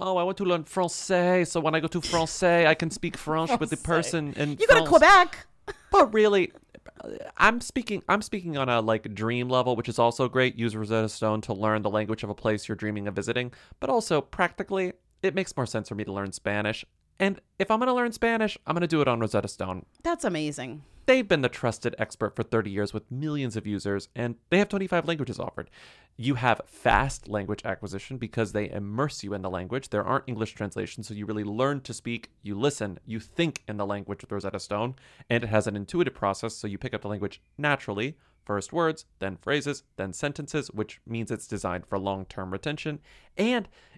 Oh, I want to learn Francais, so when I go to Francais, I can speak French with the person in You go to Quebec. But really, I'm speaking. I'm speaking on a like dream level, which is also great. Use Rosetta Stone to learn the language of a place you're dreaming of visiting. But also practically, it makes more sense for me to learn Spanish. And if I'm gonna learn Spanish, I'm gonna do it on Rosetta Stone. That's amazing. They've been the trusted expert for 30 years with millions of users, and they have 25 languages offered. You have fast language acquisition because they immerse you in the language. There aren't English translations, so you really learn to speak, you listen, you think in the language with Rosetta Stone, and it has an intuitive process, so you pick up the language naturally. First words, then phrases, then sentences, which means it's designed for long term retention. And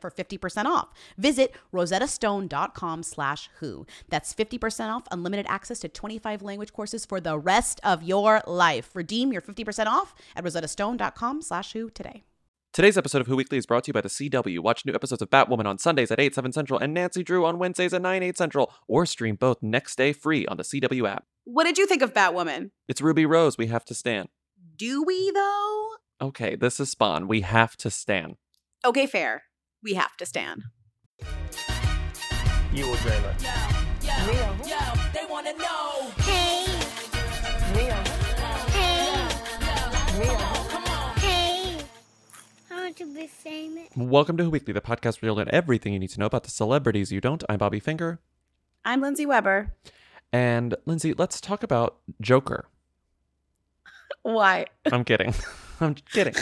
for 50% off. Visit rosettastone.com slash who. That's 50% off unlimited access to 25 language courses for the rest of your life. Redeem your 50% off at rosettastone.com slash who today. Today's episode of Who Weekly is brought to you by the CW. Watch new episodes of Batwoman on Sundays at 8, 7 Central and Nancy Drew on Wednesdays at 9, 8 Central, or stream both next day free on the CW app. What did you think of Batwoman? It's Ruby Rose. We have to stand. Do we though? Okay, this is Spawn. We have to stand. Okay, fair. We have to stand. You will dream it. they wanna know. Hey, Mia. hey, Mia. hey. I want to be famous. Welcome to Who Weekly, the podcast where you'll learn everything you need to know about the celebrities you don't. I'm Bobby Finger. I'm Lindsey Weber. And Lindsey, let's talk about Joker. Why? I'm kidding. I'm kidding.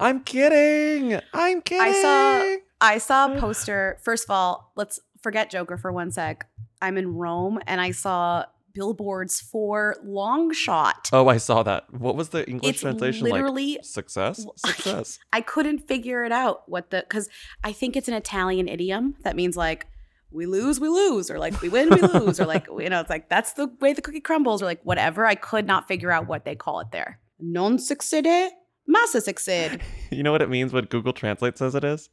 I'm kidding. I'm kidding. I saw I saw a poster. First of all, let's forget Joker for one sec. I'm in Rome and I saw billboards for Long Shot. Oh, I saw that. What was the English It's translation? literally- like success. Success. I couldn't figure it out what the cuz I think it's an Italian idiom that means like we lose, we lose, or like we win, we lose, or like you know, it's like that's the way the cookie crumbles, or like whatever. I could not figure out what they call it there. Non succede, massa succede. you know what it means when Google Translate says it is?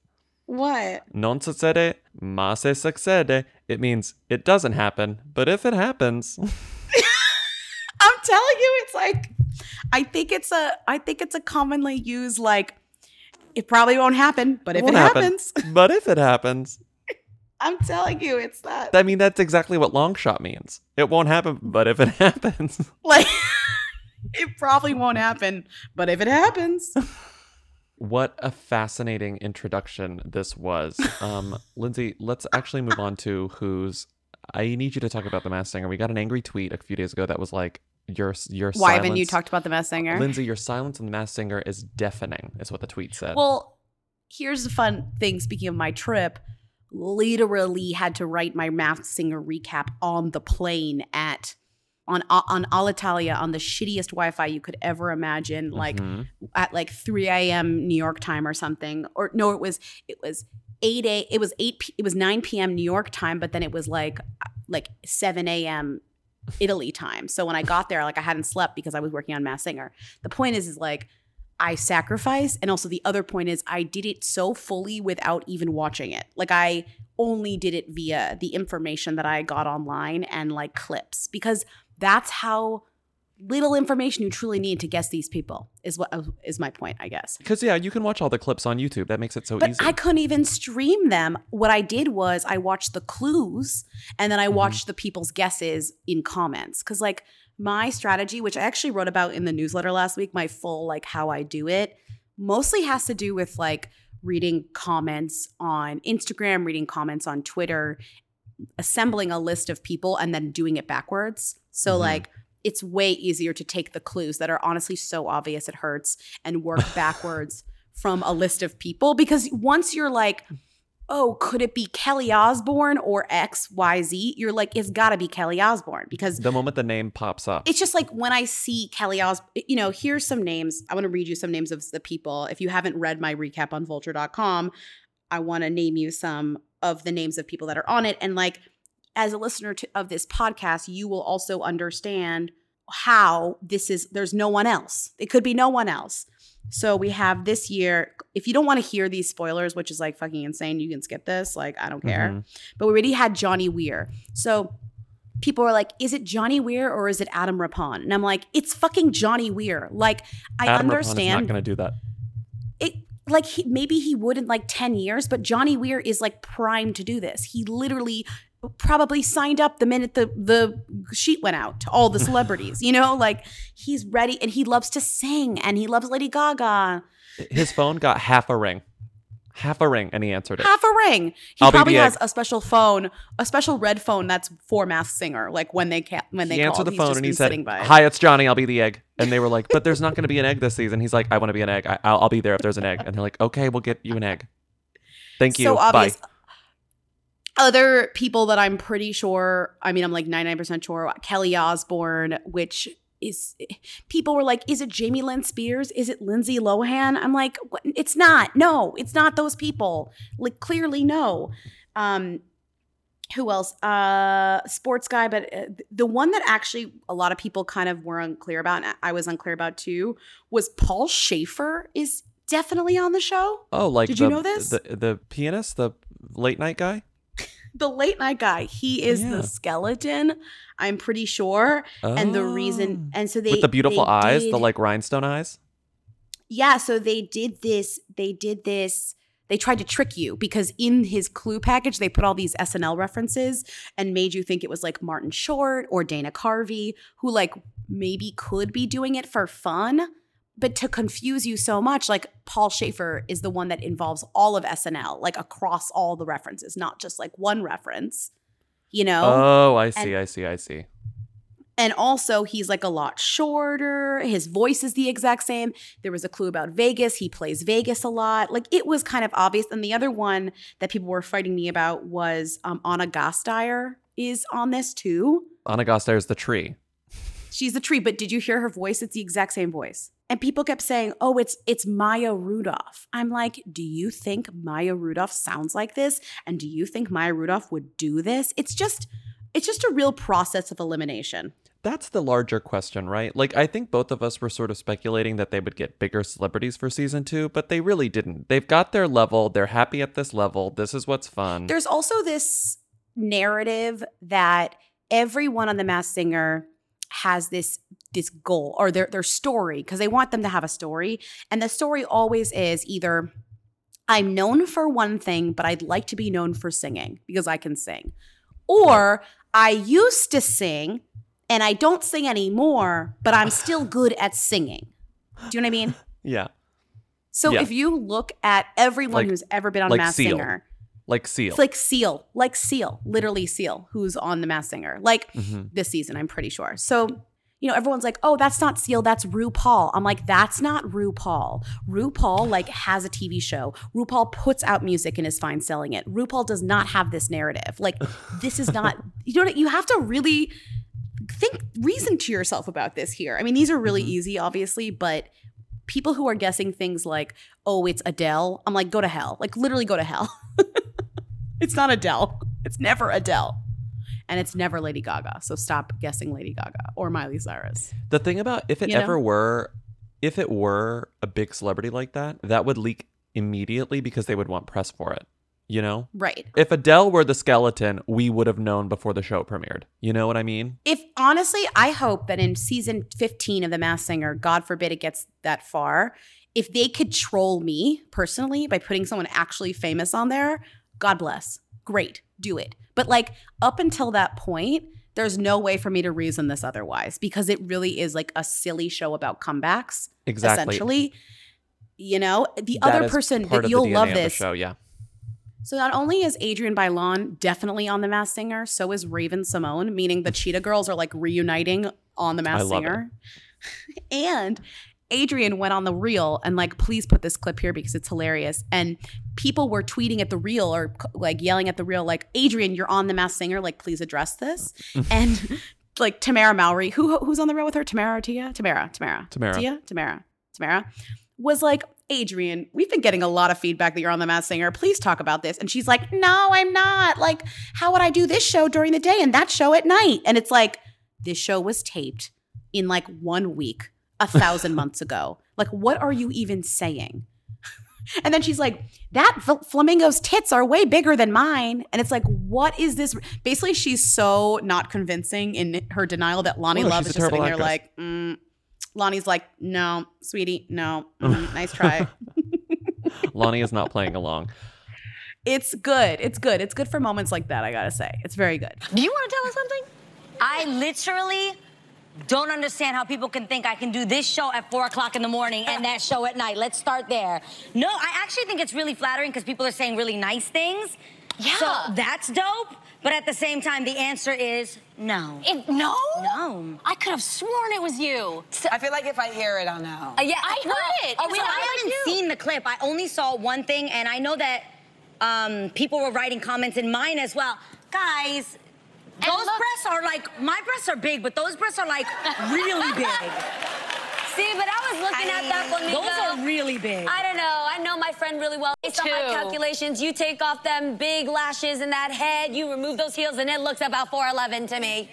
What? Non succede, ma se succede. It means it doesn't happen, but if it happens, I'm telling you, it's like I think it's a I think it's a commonly used like it probably won't happen, but if it happen. happens, but if it happens, I'm telling you, it's that. I mean that's exactly what long shot means. It won't happen, but if it happens. Like it probably won't happen, but if it happens, What a fascinating introduction this was. Um, Lindsey, let's actually move on to who's. I need you to talk about the Masked Singer. We got an angry tweet a few days ago that was like, "Your your why haven't you talked about the Masked Singer? Lindsey, your silence on the Masked Singer is deafening." Is what the tweet said. Well, here's the fun thing. Speaking of my trip, literally had to write my Masked Singer recap on the plane at on on Alitalia on the shittiest Wi-Fi you could ever imagine. Like Mhm. at like 3 a.m. New York time or something. Or no, it was it was 8 a it was 8 p- it was 9 p.m. New York time, but then it was like like 7 a.m. Italy time. So when I got there, like I hadn't slept because I was working on Masked Singer. The point is, is like I sacrificed, and also the other point is I did it so fully without even watching it. Like I only did it via the information that I got online and like clips because that's how little information you truly need to guess these people is what is my point i guess Because yeah, you can watch all the clips on YouTube. That makes it so but easy. i couldn't even stream them what i did was i watched the clues and then i Mhm. watched the people's guesses in comments because like my strategy which i actually wrote about in the newsletter last week my full like how i do it mostly has to do with like reading comments on instagram reading comments on twitter assembling a list of people and then doing it backwards. So Mhm. like it's way easier to take the clues that are honestly so obvious it hurts and work backwards from a list of people because once you're like oh could it be Kelly Osbourne or XYZ you're like it's got to be Kelly Osbourne because The moment the name pops up. it's just like when I see Kelly Os, you know, here's some names. I want to read you some names of the people. If you haven't read my recap on vulture.com, I want to name you some of the names of people that are on it. And like, as a listener to, of this podcast, you will also understand how this is, there's no one else. It could be no one else. So we have this year, if you don't want to hear these spoilers, which is like fucking insane, you can skip this. Like, I don't care Mhm. but we already had Johnny Weir. So people were like, is it Johnny Weir or is it Adam Rippon? And I'm like, it's fucking Johnny Weir. Like, I Adam Rippon is understand not going to do that. it. Like he, maybe he would in like 10 years, but Johnny Weir is like primed to do this. He literally probably signed up the minute the the sheet went out to all the celebrities, you know, like he's ready and he loves to sing and he loves Lady Gaga. His phone got half a ring. Half a ring, and he answered it. Half a ring. He I'll probably has a special phone, a special red phone that's for Masked Singer. Like when they can't when they he answered called, the he's phone and he said, "Hi, it's Johnny. I'll be the egg." And they were like, "But there's not going to be an egg this season." He's like, "I want to be an egg. I, I'll, I'll be there if there's an egg." And they're like, "Okay, we'll get you an egg. Thank you. So Bye." Other people that I'm pretty sure, I mean, I'm like 99% sure, Kelly Osbourne, which is people were like, is it Jamie Lynn Spears? Is it Lindsay Lohan? I'm like, what? it's not. No, it's not those people. Like, clearly, no. Um, who else? Uh, sports guy, but uh, the one that actually a lot of people kind of were unclear about, and I was unclear about too, was Paul Shaffer is definitely on the show. oh, like Did the, you know this? The, the pianist, the late night guy. The late night guy. He is Yeah. the skeleton. I'm pretty sure. And the reason, Oh. and so they with the beautiful eyes, did- the like rhinestone eyes. yeah. So they did this. They did this. They tried to trick you because in his clue package they put all these SNL references and made you think it was like Martin Short or Dana Carvey, who like maybe could be doing it for fun. But to confuse you so much, like Paul Shaffer is the one that involves all of SNL, like across all the references, not just like one reference. You know? Oh, I see. I see. I see. And also, he's like a lot shorter. His voice is the exact same. There was a clue about Vegas. He plays Vegas a lot. Like it was kind of obvious. And the other one that people were fighting me about was um, Anna Gasteyer is on this too. Anna Gasteyer is the tree. She's the tree, but did you hear her voice? It's the exact same voice. And people kept saying, "Oh, it's it's Maya Rudolph." I'm like, "Do you think Maya Rudolph sounds like this? And do you think Maya Rudolph would do this?" It's just it's just a real process of elimination. That's the larger question, right? Like, I think both of us were sort of speculating that they would get bigger celebrities for season two, but they really didn't. They've got their level. They're happy at this level. This is what's fun. There's also this narrative that everyone on the Masked Singer has this this goal or their their story because they want them to have a story, and the story always is either I'm known for one thing, but I'd like to be known for singing because I can sing, or I used to sing and I don't sing anymore, but I'm still good at singing. Do you know what I mean? yeah. So Yeah. if you look at everyone Like- who's ever been on like Masked Seal. Singer, Like Seal. it's like Seal, like Seal, literally Seal, who's on The Masked Singer, like Mhm. this season, I'm pretty sure. So, you know, everyone's like, oh, that's not Seal, that's RuPaul. I'm like, that's not RuPaul. RuPaul, like, has a TV show. RuPaul puts out music and is fine selling it. RuPaul does not have this narrative. Like, this is not, you know, what you have to really think, reason to yourself about this here. I mean, these are really Mhm. easy, obviously, but people who are guessing things like, oh, it's Adele, I'm like, go to hell. Like, literally go to hell. it's not Adele. It's never Adele. And it's never Lady Gaga. So stop guessing Lady Gaga or Miley Cyrus. The thing about if it You know? ever were, if it were a big celebrity like that, that would leak immediately because they would want press for it. You know? Right. If Adele were the skeleton, we would have known before the show premiered. You know what I mean? If honestly, I hope that in season 15 of The Masked Singer, God forbid it gets that far, if they could troll me personally by putting someone actually famous on there, God bless. Great. Do it. But like up until that point, there's no way for me to reason this otherwise because it really is like a silly show about comebacks, Exactly. essentially. You know, the That other person that you'll love this. show, yeah. So not only is Adrienne Bailon definitely on The Masked Singer, so is Raven-Symoné, meaning the Cheetah Girls are like reuniting on The it. Singer. and Adrienne went on the Real and like, please put this clip here because it's hilarious. And people were tweeting at the Real or like yelling at the Real, like, Adrienne, you're on The Masked Singer, like, please address this. and like Tamera Mowry, who who's on the Real with her? Tamera or Tia? Tamera, Tamera, Tamera. Tia, Tamera, Tamera was like, Adrienne, we've been getting a lot of feedback that you're on The Masked Singer. Please talk about this. And she's like, No, I'm not. Like, how would I do this show during the day and that show at night? And it's like, this show was taped in like one week, a thousand months ago. Like, what are you even saying? And then she's like, that fl- flamingo's tits are way bigger than mine. And it's like, what is this? Basically, she's so not convincing in her denial that Loni Oh, Love is just sitting terrible there actress. like, mm. Loni's like, no, sweetie, no, mm, nice try. Loni is not playing along. it's good. It's good. It's good for moments like that, I gotta say. It's very good. Do you want to tell us something? I literally don't understand how people can think I can do this show at four o'clock in the morning and that show at night. Let's start there. No, I actually think it's really flattering because people are saying really nice things. Yeah. So that's dope. But at the same time, the answer is no. It, no? No. I could have sworn it was you. I feel like if I hear it, I'll know. Uh, yeah, I heard it. Oh, It wait, I sounded like haven't you. seen the clip. I only saw one thing, and I know that um, people were writing comments in mine as well. Guys, And those look- breasts are like my breasts are big, but those breasts are like really big. See, but I was looking at that flamingo. Those are really big. I don't know. I know my friend really well. Based on my calculations, you take off them big lashes and that head, you remove those heels, and it looks about 4'11 to me.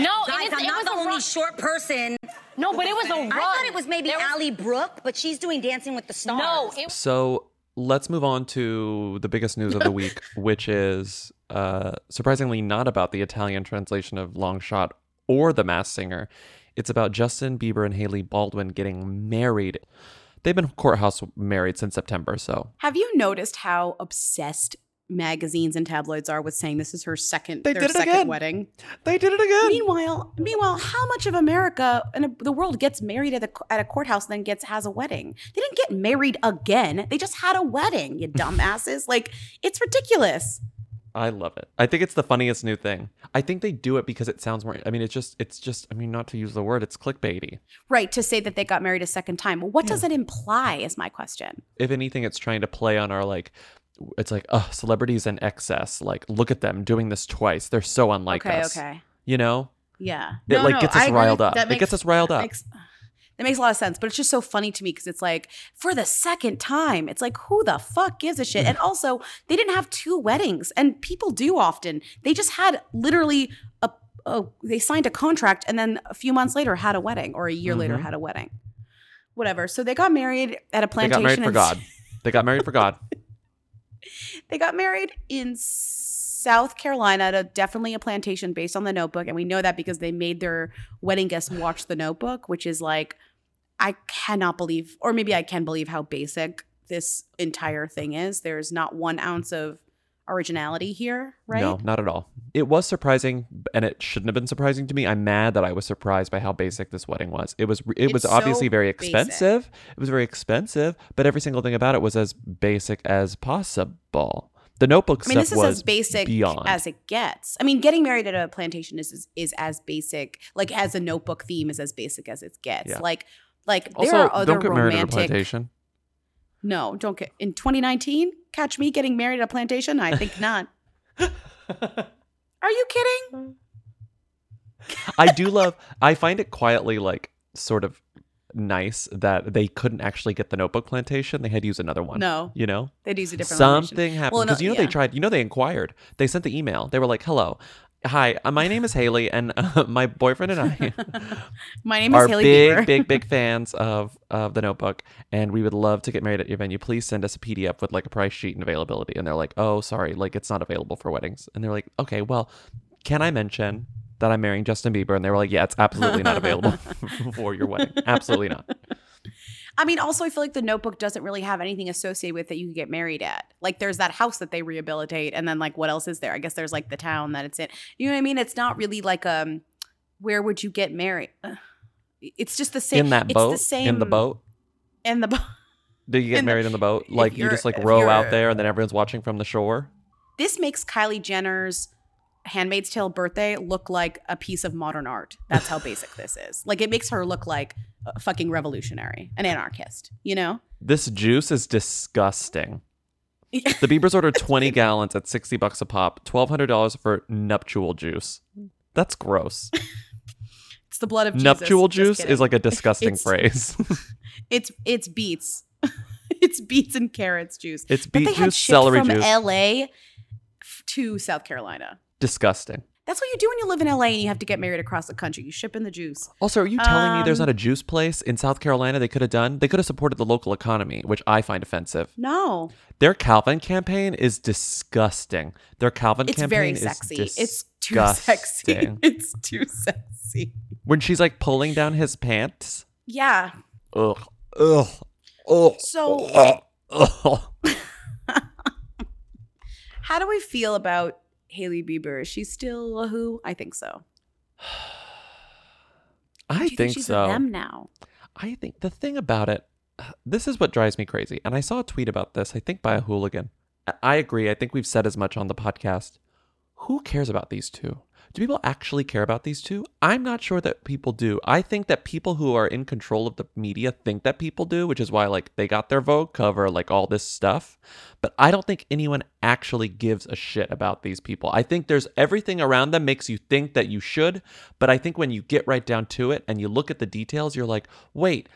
No, Guys, and it's, I'm it not was the only short person. No, but it was a run. I thought it was maybe There was- Ally Brooke, but she's doing Dancing with the Stars. No, it So let's move on to the biggest news of the week, which is uh, surprisingly not about the Italian translation of Long Shot or The Masked Singer. It's about Justin Bieber and Hailey Baldwin getting married. They've been courthouse married since September, so Have you noticed how obsessed magazines and tabloids are with saying this is her second They their did it second again. wedding? they did it again. Meanwhile, meanwhile, how much of America and the world gets married at a at a courthouse, and then gets has a wedding? They didn't get married again. They just had a wedding. You dumbasses! like it's ridiculous. I love it. I think it's the funniest new thing. I think they do it because it sounds more. I mean, it's just, it's just. I mean, not to use the word, it's clickbaity. Right to say that they got married a second time. Well, what does it imply? Is my question. if anything, it's trying to play on our like, it's like, oh, celebrities in excess. Like, look at them doing this twice. They're so unlike okay, us. okay, You know, yeah. it like gets us I agree. riled up. That it makes- gets us riled up. Makes, that makes a lot of sense, but it's just so funny to me because it's like for the second time, it's like who the fuck gives a shit? and also, they didn't have two weddings, and people do often. They just had literally a, a they signed a contract, and then a few months later had a wedding, or a year later Mhm. had a wedding. Whatever. So they got married at a plantation. they got married for God. They got married for God. They got married in South Carolina a, definitely a plantation based on the notebook. And we know that because they made their wedding guests watch the notebook, which is like, I cannot believe, or maybe I can believe how basic this entire thing is. There's not one ounce of originality here, right? No, not at all. It was surprising, and it shouldn't have been surprising to me. I'm mad that I was surprised by how basic this wedding was. It was. It was It's obviously so very basic. expensive. It was very expensive, but every single thing about it was as basic as possible. The notebook I mean, stuff this is was as basic beyond. as it gets. I mean, getting married at a plantation is, is is as basic, like as a notebook theme is as basic as it gets. Yeah. Like, like also, there are other don't get married at a romantic. plantation. No, don't get in 2019. Catch me getting married at a plantation? I think not. Are you kidding? I do love. I find it quietly like sort of nice that they couldn't actually get the notebook plantation. They had to use another one. No, You know, they'd use a different location. something happened Well, no, because you know they tried. You know they inquired. They sent the email. They were like, "Hello, hi, uh, my name is Hailey, and uh, my boyfriend and I My name is are Hailey big, Bieber. big, big fans of of the Notebook, and we would love to get married at your venue. Please send us a PDF with like a price sheet and availability." And they're like, "Oh, sorry, like it's not available for weddings." And they're like, "Okay, well, can I mention?" That I'm marrying Justin Bieber, and they were like, "Yeah, it's absolutely not available for your wedding. Absolutely not." I mean, also, I feel like the Notebook doesn't really have anything associated with that you could get married at. Like, there's that house that they rehabilitate, and then like, what else is there? I guess there's like the town that it's in. You know what I mean? It's not really like um, where would you get married? It's just the same in that it's boat, The same in the boat, in the boat. Do you get married in the boat? Like you just like row out there and then everyone's watching from the shore? This makes Kylie Jenner's Handmaid's Tale birthday look like a piece of modern art. That's how basic this is. Like it makes her look like a fucking revolutionary, an anarchist, you know? This juice is disgusting. The Biebers ordered 20 gallons at 60 bucks a pop, $1,200 for nuptial juice. That's gross. It's the blood of Jesus. nuptial juice is like a disgusting It's- phrase. It's it's beets. it's beets and carrots juice. It's But beet they juice, celery from juice. LA to South Carolina. Disgusting. That's what you do when you live in LA and you have to get married across the country. You ship in the juice. Also, are you telling me there's Um, not a juice place in South Carolina they could have done? They could have supported the local economy, which I find offensive. No, Their Calvin campaign is disgusting. Their Calvin it's campaign very is sexy. It's too sexy. It's too sexy. when she's like pulling down his pants. Yeah. Ugh. Ugh. Ugh. So, Ugh. Ugh. how do we feel about Hailey Bieber? Is she still a who? I think so. I you think, she's so. them now? I think the thing about it, this is what drives me crazy. And I saw a tweet about this, I think by a hooligan. I agree. I think we've said as much on the podcast. Who cares about these two? Do people actually care about these two? I'm not sure that people do. I think that people who are in control of the media think that people do, which is why like they got their Vogue cover, like all this stuff. But I don't think anyone actually gives a shit about these people. I think there's everything around them makes you think that you should, but I think when you get right down to it and you look at the details, you're like, wait,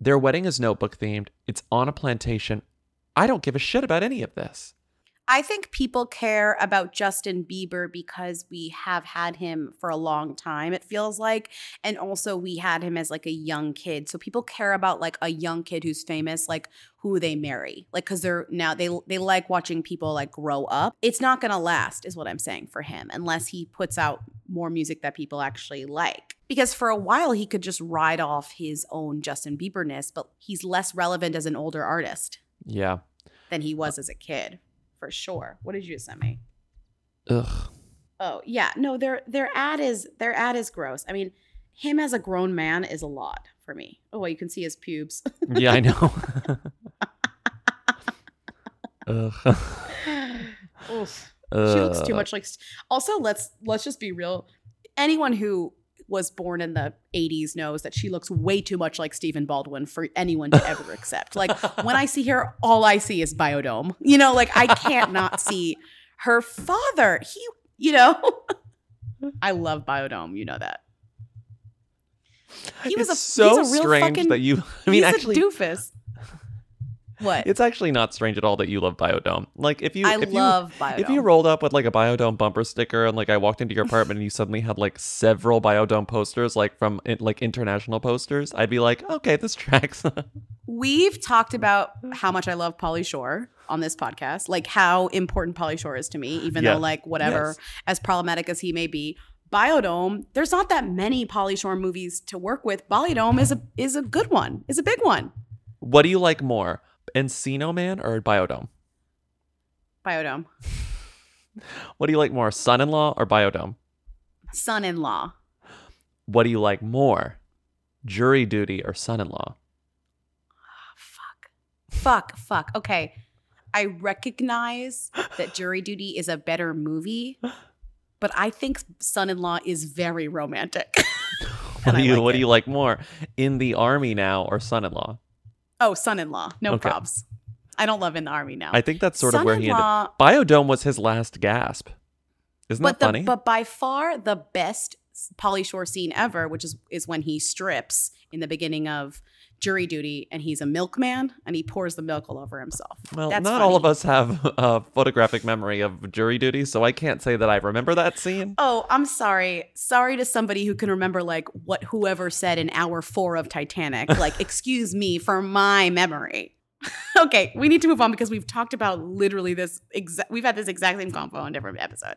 their wedding is notebook themed. It's on a plantation. I don't give a shit about any of this. I think people care about Justin Bieber because we have had him for a long time, it feels like. And also, we had him as like a young kid. So people care about like a young kid who's famous, like who they marry. Like, cause they're now, they, they like watching people like grow up. It's not gonna last, is what I'm saying for him, unless he puts out more music that people actually like. Because for a while, he could just ride off his own Justin Bieberness, but he's less relevant as an older artist Yeah. than he uh, was as a kid, for sure. What did you send me? Ugh. Oh yeah, no, their their ad is their ad is gross. I mean, him as a grown man is a lot for me. Oh, well, you can see his pubes. Yeah, I know. Ugh. Oof. She looks too uh. much like. Also, let's let's just be real. Anyone who was born in the 80s knows that she looks way too much like Stephen Baldwin for anyone to ever accept. Like when I see her, all I see is Biodome. You know, like I can't not see her father. He, you know, I love Biodome. You know that. He was it's a so he's a real strange fucking, that you. I mean, he's actually, a doofus. What? it's actually not strange at all that you love Biodome. Like, if you, I if love you, Biodome. if you rolled up with like a Biodome bumper sticker and like I walked into your apartment and you suddenly had like several Biodome posters, like from like international posters, I'd be like, okay, this tracks. We've talked about how much I love Pauly Shore on this podcast, like how important Pauly Shore is to me, even Yeah. though like whatever, Yes. as problematic as he may be. Biodome, there's not that many Pauly Shore movies to work with. Biodome is a is a good one, is a big one. what do you like more, Encino Man or Biodome? Biodome, What do you like more, Son-in-Law or Biodome? son-in-law. What do you like more, Jury Duty or Son-in-Law? Fuck, fuck, fuck. Okay, I recognize that Jury Duty is a better movie, but I think Son-in-Law is very romantic. What do you like What do you like more, In the Army now or Son-in-Law? Oh, son-in-law. No Okay. probs. I don't love in the army now. I think that's sort of where he ended. Biodome was his last gasp. Isn't but that funny? the but by far the best Pauly Shore scene ever, which is is when he strips in the beginning of jury duty and he's a milkman and he pours the milk all over himself. well, That's not all of us have a photographic memory of jury duty, so I can't say that I remember that scene. Oh, I'm sorry. Sorry to somebody who can remember like what whoever said in hour four of Titanic. Like, excuse me for my memory. okay, we need to move on because we've talked about literally this exact. We've had this exact same convo on different episode.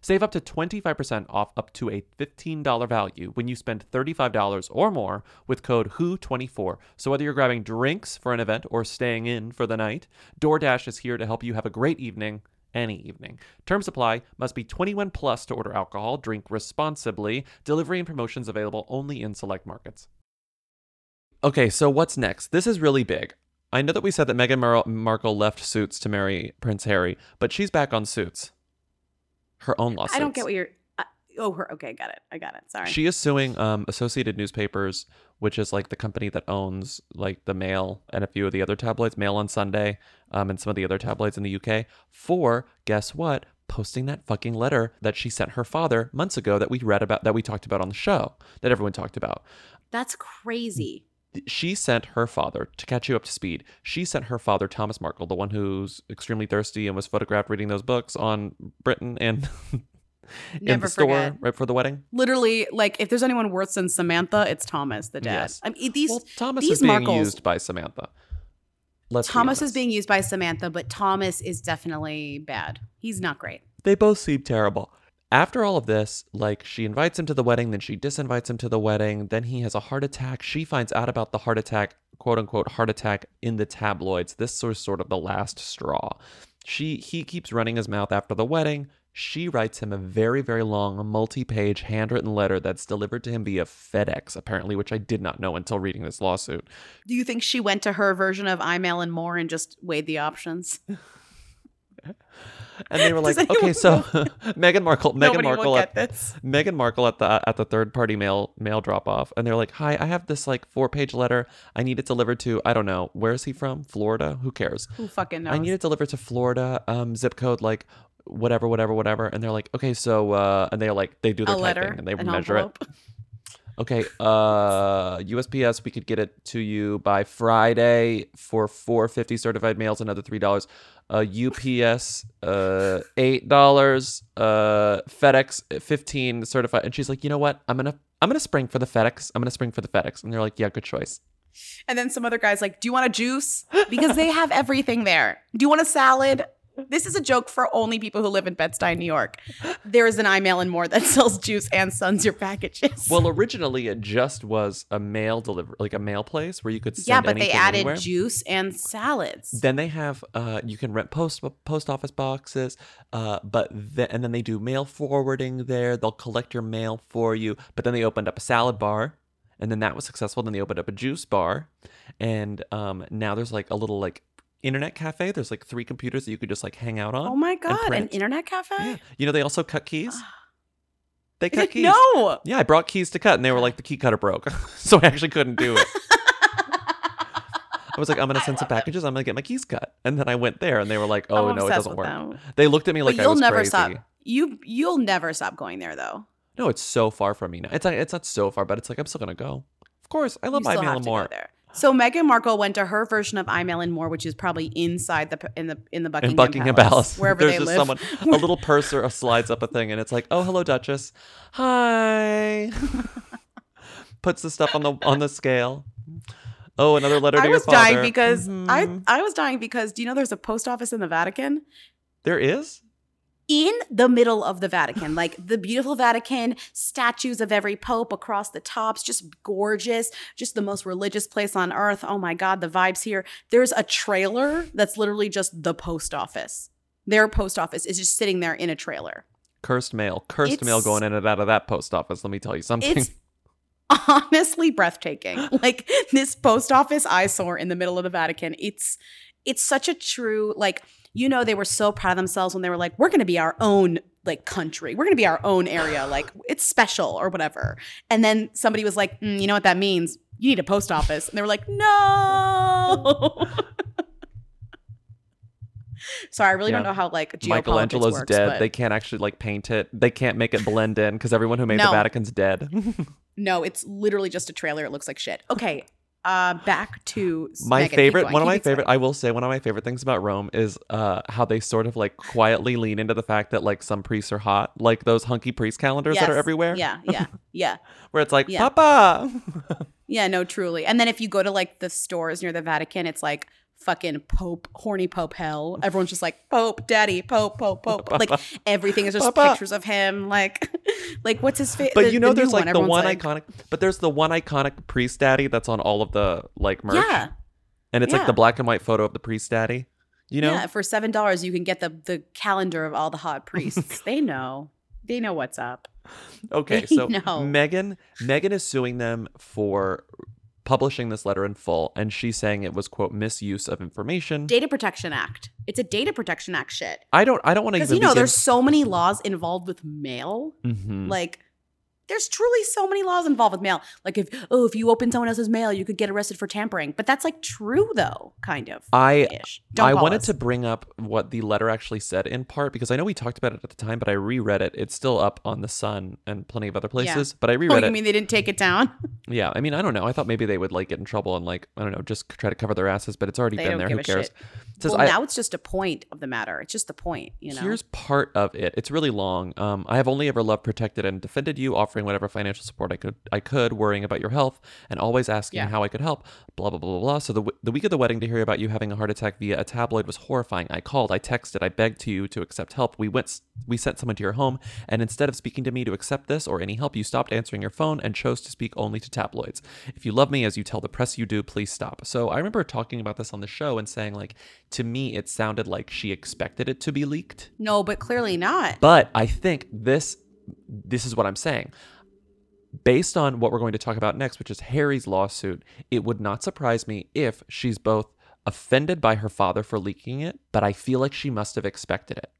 save up to 25% off up to a $15 value when you spend $35 or more with code WHO24. So whether you're grabbing drinks for an event or staying in for the night, DoorDash is here to help you have a great evening any evening. Terms apply. Must be 21 plus to order alcohol. Drink responsibly. Delivery and promotions available only in select markets. Okay, so what's next? This is really big. I know that we said that Meghan Markle left Suits to marry Prince Harry, but she's back on Suits. Her own lawsuits. I don't get what you're. Uh, oh, her. Okay, got it. I got it. Sorry. She is suing um, Associated Newspapers, which is like the company that owns like the Mail and a few of the other tabloids, Mail on Sunday, um, and some of the other tabloids in the UK, for guess what? Posting that fucking letter that she sent her father months ago that we read about, that we talked about on the show, that everyone talked about. That's crazy. She sent her father, to catch you up to speed, she sent her father, Thomas Markle, the one who's extremely thirsty and was photographed reading those books on Britain and in Never the store forget. right for the wedding. Literally, like if there's anyone worse than Samantha, it's Thomas, the dad. Yes. I mean, these Well, Thomas these is being Markles. used by Samantha. Let's be Thomas is being used by Samantha, but Thomas is definitely bad. He's not great. They both seem terrible. After all of this, like she invites him to the wedding, then she disinvites him to the wedding, then he has a heart attack. She finds out about the heart attack, quote unquote heart attack in the tabloids. This was sort of the last straw. She he keeps running his mouth after the wedding. She writes him a very, very long, multi-page handwritten letter that's delivered to him via FedEx, apparently, which I did not know until reading this lawsuit. Do you think she went to her version of iMail and more and just weighed the options? And they were like, okay, so Meghan Markle, Meghan Markle, at. Meghan Markle at the at the third party mail mail drop off, and they're like, "Hi, I have this like four page letter. I need it delivered to I don't know where is he from? Florida? Who cares? Who fucking knows? I need it delivered to Florida. Um, zip code like whatever, whatever, whatever." And they're like, "Okay, so uh," and they're like, they do their typing and they an measure it. Okay, uh, USPS, we could get it to you by Friday for four fifty certified mails, another three dollars. Uh, UPS, uh, eight dollars. Uh, FedEx, fifteen certified. And she's like, you know what? I'm gonna, I'm gonna spring for the FedEx. I'm gonna spring for the FedEx. And they're like, yeah, good choice. And then some other guy's like, Do you want a juice? Because they have everything there. Do you want a salad? This is a joke for only people who live in Bed-Stuy, New York. There is an iMail and more that sells juice and sends your packages. Well, originally it just was a mail deliver, like a mail place where you could send yeah, but they added anywhere. juice and salads. Then they have uh you can rent post post office boxes, uh but then and then they do mail forwarding there. They'll collect your mail for you. But then they opened up a salad bar, and then that was successful. Then they opened up a juice bar, and um now there's like a little like internet cafe. There's like three computers that you could just like hang out on. oh my god, an internet cafe? Yeah. You know they also cut keys. Ah. They cut keys. no. Yeah, I brought keys to cut, and they were like, the key cutter broke, so I actually couldn't do it. I was like, I'm gonna send some packages. I'm gonna get my keys cut, and then I went there, and they were like, Oh I'm no, it doesn't work. them. They looked at me like but you'll was never crazy. stop. You you'll never stop going there though. No, it's so far from me now. It's not, it's not so far, but it's like I'm still gonna go. Of course, I love you still iMail have and to more. there. So Meghan Markle went to her version of iMail and more, which is probably inside the p- in the in the Buckingham, In Buckingham Palace, Palace, wherever there's they just live. someone, a little purser slides up a thing, and it's like, "Oh, hello, Duchess. Hi." Puts the stuff on the on the scale. Oh, another letter to I was dying because I Mhm. I was dying because do you know there's a post office in the Vatican? there is. In the middle of the Vatican, like the beautiful Vatican, statues of every pope across the tops, just gorgeous, just the most religious place on earth. Oh my God, the vibes here. There's a trailer that's literally just the post office. Their post office is just sitting there in a trailer. Cursed mail. Cursed mail going in and out of that post office. Let me tell you something. It's honestly breathtaking. Like this post office eyesore in the middle of the Vatican. It's it's such a true like you know they were so proud of themselves when they were like we're going to be our own like country. We're going to be our own area. Like it's special or whatever. And then somebody was like, "Mm, "You know what that means? You need a post office." And they were like, "No." Sorry, I really don't Yeah. know how like geopolitics Michelangelo's works, dead. but They can't actually like paint it. They can't make it blend in because everyone who made the Vatican's dead. no, it's literally just a trailer. It looks like shit. Okay, uh, back to my. Favorite one of my favorite i will say one of my favorite things about rome is uh how they sort of like quietly lean into the fact that like some priests are hot like those hunky priest calendars that are everywhere Yeah, yeah, yeah. where it's like Yeah. papa Yeah, no, truly. And then if you go to like the stores near the Vatican, it's like fucking Pope, horny Pope hell. Everyone's just like Pope, Daddy, Pope, Pope, Pope. Like everything is just Papa. pictures of him. Like, like what's his face? but you know there's like the one iconic but there's the one iconic priest daddy that's on all of the like merch Yeah, and it's like the black and white photo of the priest daddy you know yeah. For seven dollars, you can get the the calendar of all the hot oh priests. they know. They know what's up. Okay, so. Meghan Meghan is suing them for publishing this letter in full, and she's saying it was quote misuse of information. Data Protection Act. It's a Data Protection Act shit. I don't I don't want to Because you know, begin- there's so many laws involved with mail. Mhm. Like, there's truly so many laws involved with mail. Like, if oh, if you open someone else's mail, you could get arrested for tampering. But that's like true though, kind of. I. Don't I wanted us. to bring up what the letter actually said in part because I know we talked about it at the time, but I reread it. It's still up on the Sun and plenty of other places. But I Oh, reread you it. mean they didn't take it down? yeah, I mean I don't know. I thought maybe they would like get in trouble and like I don't know, just try to cover their asses. But it's already They been there. Who cares? It says, well, I- now it's just a point of the matter. It's just the point, you know. Here's part of it. It's really long. Um, I have only ever loved, protected, and defended you, offering whatever financial support I could, I could, worrying about your health, and always asking Yeah. how I could help. Blah blah blah blah blah. So the the week of the wedding, to hear about you having a heart attack via a tabloid was horrifying. I called, I texted, I begged to you to accept help. We went, we sent someone to your home, and instead of speaking to me to accept this or any help, you stopped answering your phone and chose to speak only to tabloids. If you love me as you tell the press you do, please stop. So I remember talking about this on the show and saying like, to me, it sounded like she expected it to be leaked. no, but clearly not. But I think this this is what I'm saying. Based on what we're going to talk about next, which is Harry's lawsuit, it would not surprise me if she's both offended by her father for leaking it, but I feel like she must have expected it.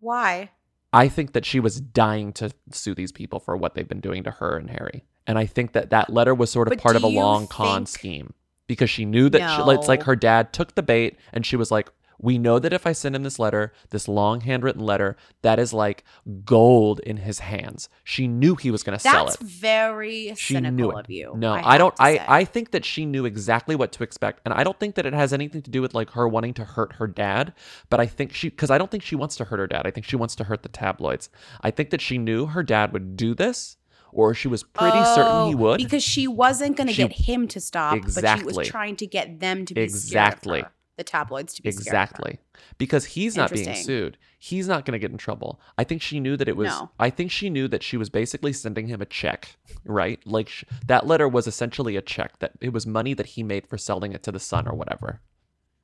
Why? I think that she was dying to sue these people for what they've been doing to her and Harry. And I think that that letter was sort of But part of a long con scheme because she knew that she, it's like her dad took the bait and she was like, we know that if I send him this letter, this long handwritten letter, that is like gold in his hands. She knew he was going to sell it. That's very She cynical knew of you. No, have I, don't. I, say. I think that she knew exactly what to expect, and I don't think that it has anything to do with like her wanting to hurt her dad. But I think she, because I don't think she wants to hurt her dad. I think she wants to hurt the tabloids. I think that she knew her dad would do this, or she was pretty certain he Oh, would. because she wasn't going to get him to stop, but she Exactly. was trying to get them to be Exactly. Scared of her. The tabloids to be scared. Exactly. Because he's not being sued. He's not going to get in trouble. I think she knew that it was No. I think she knew that she was basically sending him a check, right? Like sh- that letter was essentially a check that it was money that he made for selling it to the Sun or whatever.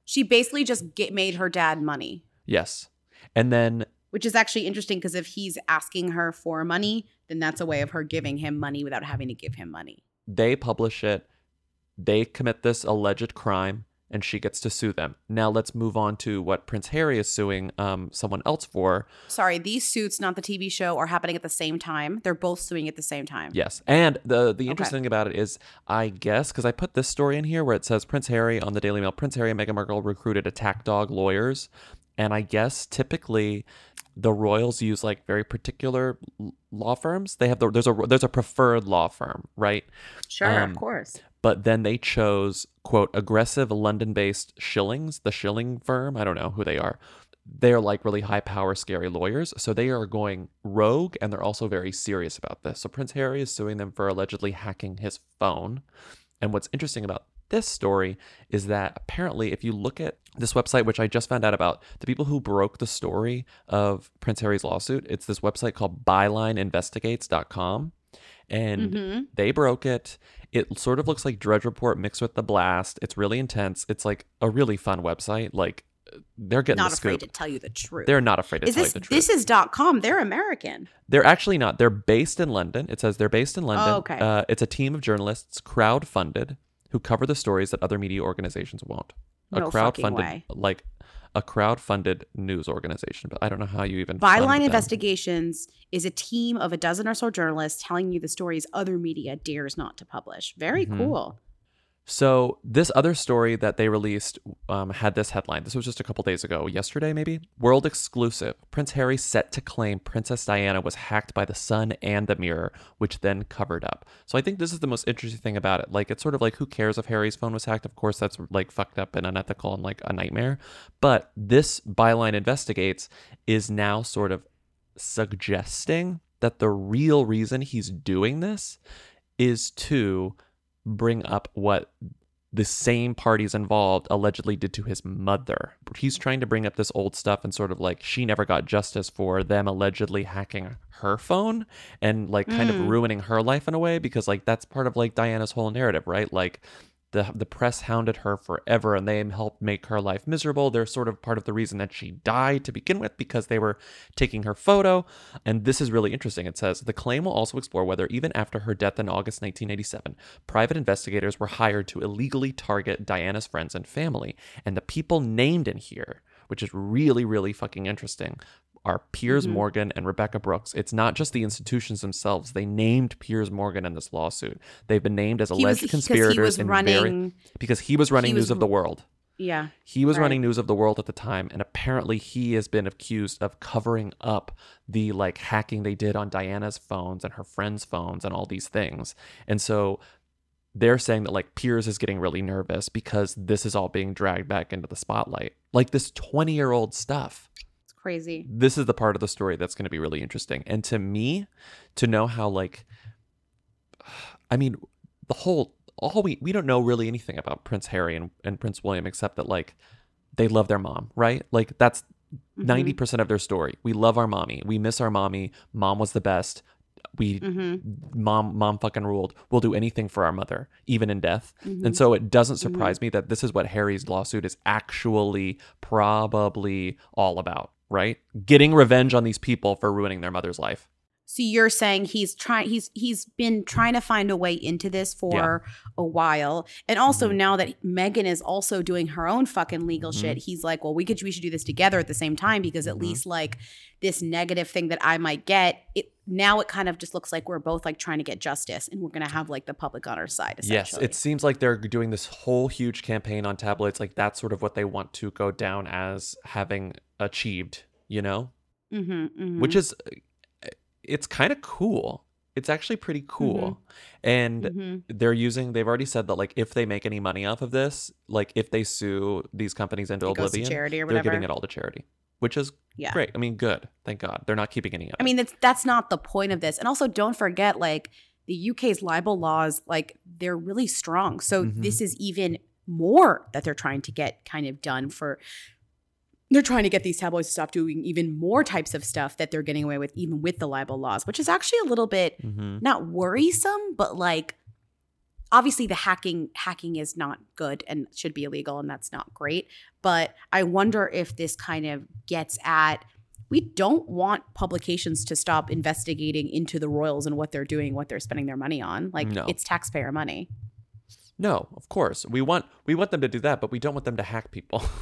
She basically just get, made her dad money, Yes. And then which is actually interesting because if he's asking her for money, then that's a way of her giving him money without having to give him money. they publish it. They commit this alleged crime and she gets to sue them. Now let's move on to what Prince Harry is suing um, someone else for. Sorry, these suits, not the TV show, are happening at the same time. They're both suing at the same time. Yes. And the the interesting thing about it is, I guess, because I put this story in here where it says Prince Harry on the Daily Mail, Prince Harry and Meghan Markle recruited attack dog lawyers. And I guess typically the royals use like very particular law firms. They have the, there's a there's a preferred law firm, right? Sure, Um, of course. But then they chose quote aggressive London-based Schillings, the Schilling firm. I don't know who they are. They're like really high power, scary lawyers. So they are going rogue and they're also very serious about this. So Prince Harry is suing them for allegedly hacking his phone. And what's interesting about this story is that apparently, if you look at this website, which I just found out about, the people who broke the story of Prince Harry's lawsuit, it's this website called bylineinvestigates.com. And Mhm. they broke it. It sort of looks like Drudge Report mixed with The Blast. It's really intense. It's like a really fun website. Like they're getting Not the afraid to tell you the truth. They're not afraid to is tell this you the truth. this is dot com? They're American. They're actually not. They're based in London. It says they're based in London. Oh, okay. Uh, it's a team of journalists, crowd-funded, who cover the stories that other media organizations won't. A No fucking crowd-funded, way. like a crowd-funded news organization. But I don't know how you even Byline. Investigations is a team of a dozen or so journalists telling you the stories other media dares not to publish. Very Mhm. cool. So this other story that they released um, had this headline. This was just a couple days ago, yesterday maybe. World exclusive: Prince Harry set to claim Princess Diana was hacked by the Sun and the Mirror, which then covered up. So I think this is the most interesting thing about it. Like it's sort of like who cares if Harry's phone was hacked? Of course, that's like fucked up and unethical and like a nightmare. But this byline investigates is now sort of suggesting that the real reason he's doing this is to bring up what the same parties involved allegedly did to his mother. He's trying to bring up this old stuff and sort of like she never got justice for them allegedly hacking her phone and like kind of hmm. ruining her life in a way because like that's part of like Diana's whole narrative, right? Like the the press hounded her forever and they helped make her life miserable. They're sort of part of the reason that she died to begin with because they were taking her photo. And this is really interesting. It says the claim will also explore whether even after her death in August 1987, private investigators were hired to illegally target Diana's friends and family. And the people named in here, which is really really fucking interesting, are Piers Mm-hmm. Morgan and Rebekah Brooks. It's not just the institutions themselves. They named Piers Morgan in this lawsuit. They've been named as was- alleged he conspirators was in running- very because he was running he was News of the World. Yeah. He was Right. running News of the World at the time, and apparently he has been accused of covering up the like hacking they did on Diana's phones and her friends' phones and all these things. And so they're saying that like Piers is getting really nervous because this is all being dragged back into the spotlight. Like this 20 year old stuff It's crazy. this is the part of the story that's going to be really interesting. And to me, to know how like, I mean, the whole all we we don't know really anything about Prince Harry and, and Prince William except that like they love their mom, right? Like that's mm-hmm. 90 percent of their story. We love our mommy. We miss our mommy. Mom was the best. We mm-hmm. mom mom fucking ruled. We'll do anything for our mother, even in death. Mm-hmm. And so it doesn't surprise me that this is what Harry's lawsuit is actually probably all about, right? Getting revenge on these people for ruining their mother's life. So you're saying he's trying he's he's been trying to find a way into this for a while. And also Mm-hmm. now that Meghan is also doing her own fucking legal shit, he's like, well, we could we should do this together at the same time because Mm-hmm. at least like this negative thing that I might get, it now it kind of just looks like we're both like trying to get justice and we're gonna have like the public on our side. Yes, it seems like they're doing this whole huge campaign on tabloids. Like that's sort of what they want to go down as having achieved, you know? mm-hmm, mm-hmm. Which is, it's kind of cool. It's actually pretty cool. And mm-hmm. they're using, they've already said that, like, if they make any money off of this, like, if they sue these companies into It oblivion, charity or whatever. they're giving it all to charity, which is Yeah. great. I mean, good. Thank God. They're not keeping any of it. I mean, that's that's not the point of this. And also, don't forget, like the UK's libel laws, like they're really strong. So Mhm. this is even more that they're trying to get kind of done for. They're trying to get these tabloids to stop doing even more types of stuff that they're getting away with, even with the libel laws, which is actually a little bit Mhm. not worrisome, but like obviously the hacking hacking is not good and should be illegal and that's not great but i wonder if this kind of gets at we don't want publications to stop investigating into the royals and what they're doing what they're spending their money on like No. it's taxpayer money No, of course. We want we want them to do that, but we don't want them to hack people.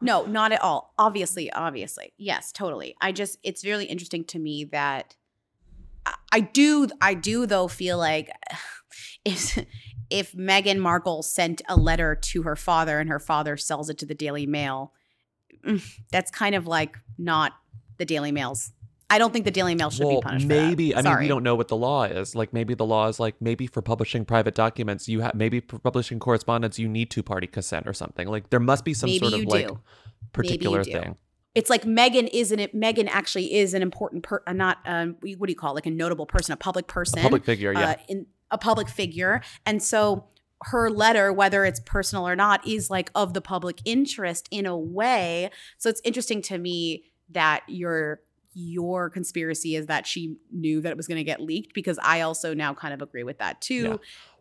no not at all obviously obviously yes totally i just it's really interesting to me that I- do i do though feel like if if Meghan Markle sent a letter to her father and her father sells it to the Daily Mail, mm, that's kind of like not the Daily Mail's. I don't think the Daily Mail should well, be punished. for that. maybe. I mean, we don't know what the law is. Like, maybe the law is like maybe for publishing private documents, you have maybe for publishing correspondence, you need two party consent or something. Like, there must be some Maybe sort of you like do. particular do. thing. It's like Meghan isn't it? Meghan actually is an important per, uh, not um, what do you call it? like a notable person, a public person, A public figure, yeah. uh, in a public figure, and so her letter, whether it's personal or not, is like of the public interest in a way. So it's interesting to me that your your conspiracy is that she knew that it was going to get leaked because I also now kind of agree with that too. Yeah.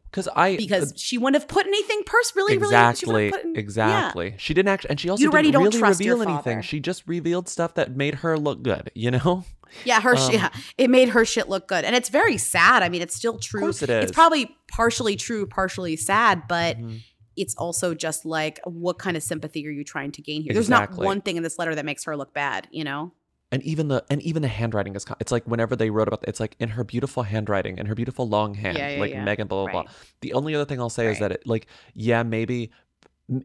Because I Because she wouldn't have put anything pers really, really she exactly, put in- yeah. exactly. She didn't actually, and she also You already didn't really reveal anything. She just revealed stuff that made her look good. You know? Yeah, her Um, yeah, it made her shit look good, and it's very sad. I mean, it's still true. course it It's probably partially true, partially sad, but Mhm. it's also just like, what kind of sympathy are you trying to gain here? There's not one thing in this letter that makes her look bad. You know? And even the and even the handwriting is it's like whenever they wrote about it's like in her beautiful handwriting and her beautiful long hand Yeah, yeah, like yeah. Meghan blah blah Right. blah. The only other thing I'll say is that it like yeah maybe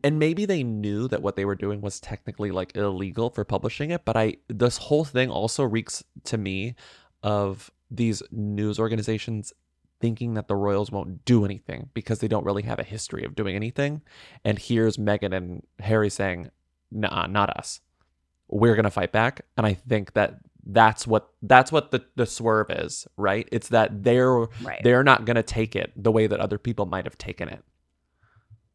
and maybe they knew that what they were doing was technically like illegal for publishing it but I this whole thing also reeks to me of these news organizations thinking that the royals won't do anything because they don't really have a history of doing anything and here's Meghan and Harry saying nah uh, not us we're gonna fight back and i think that that's what that's what the the swerve is right it's that they're Right. they're not gonna take it the way that other people might have taken it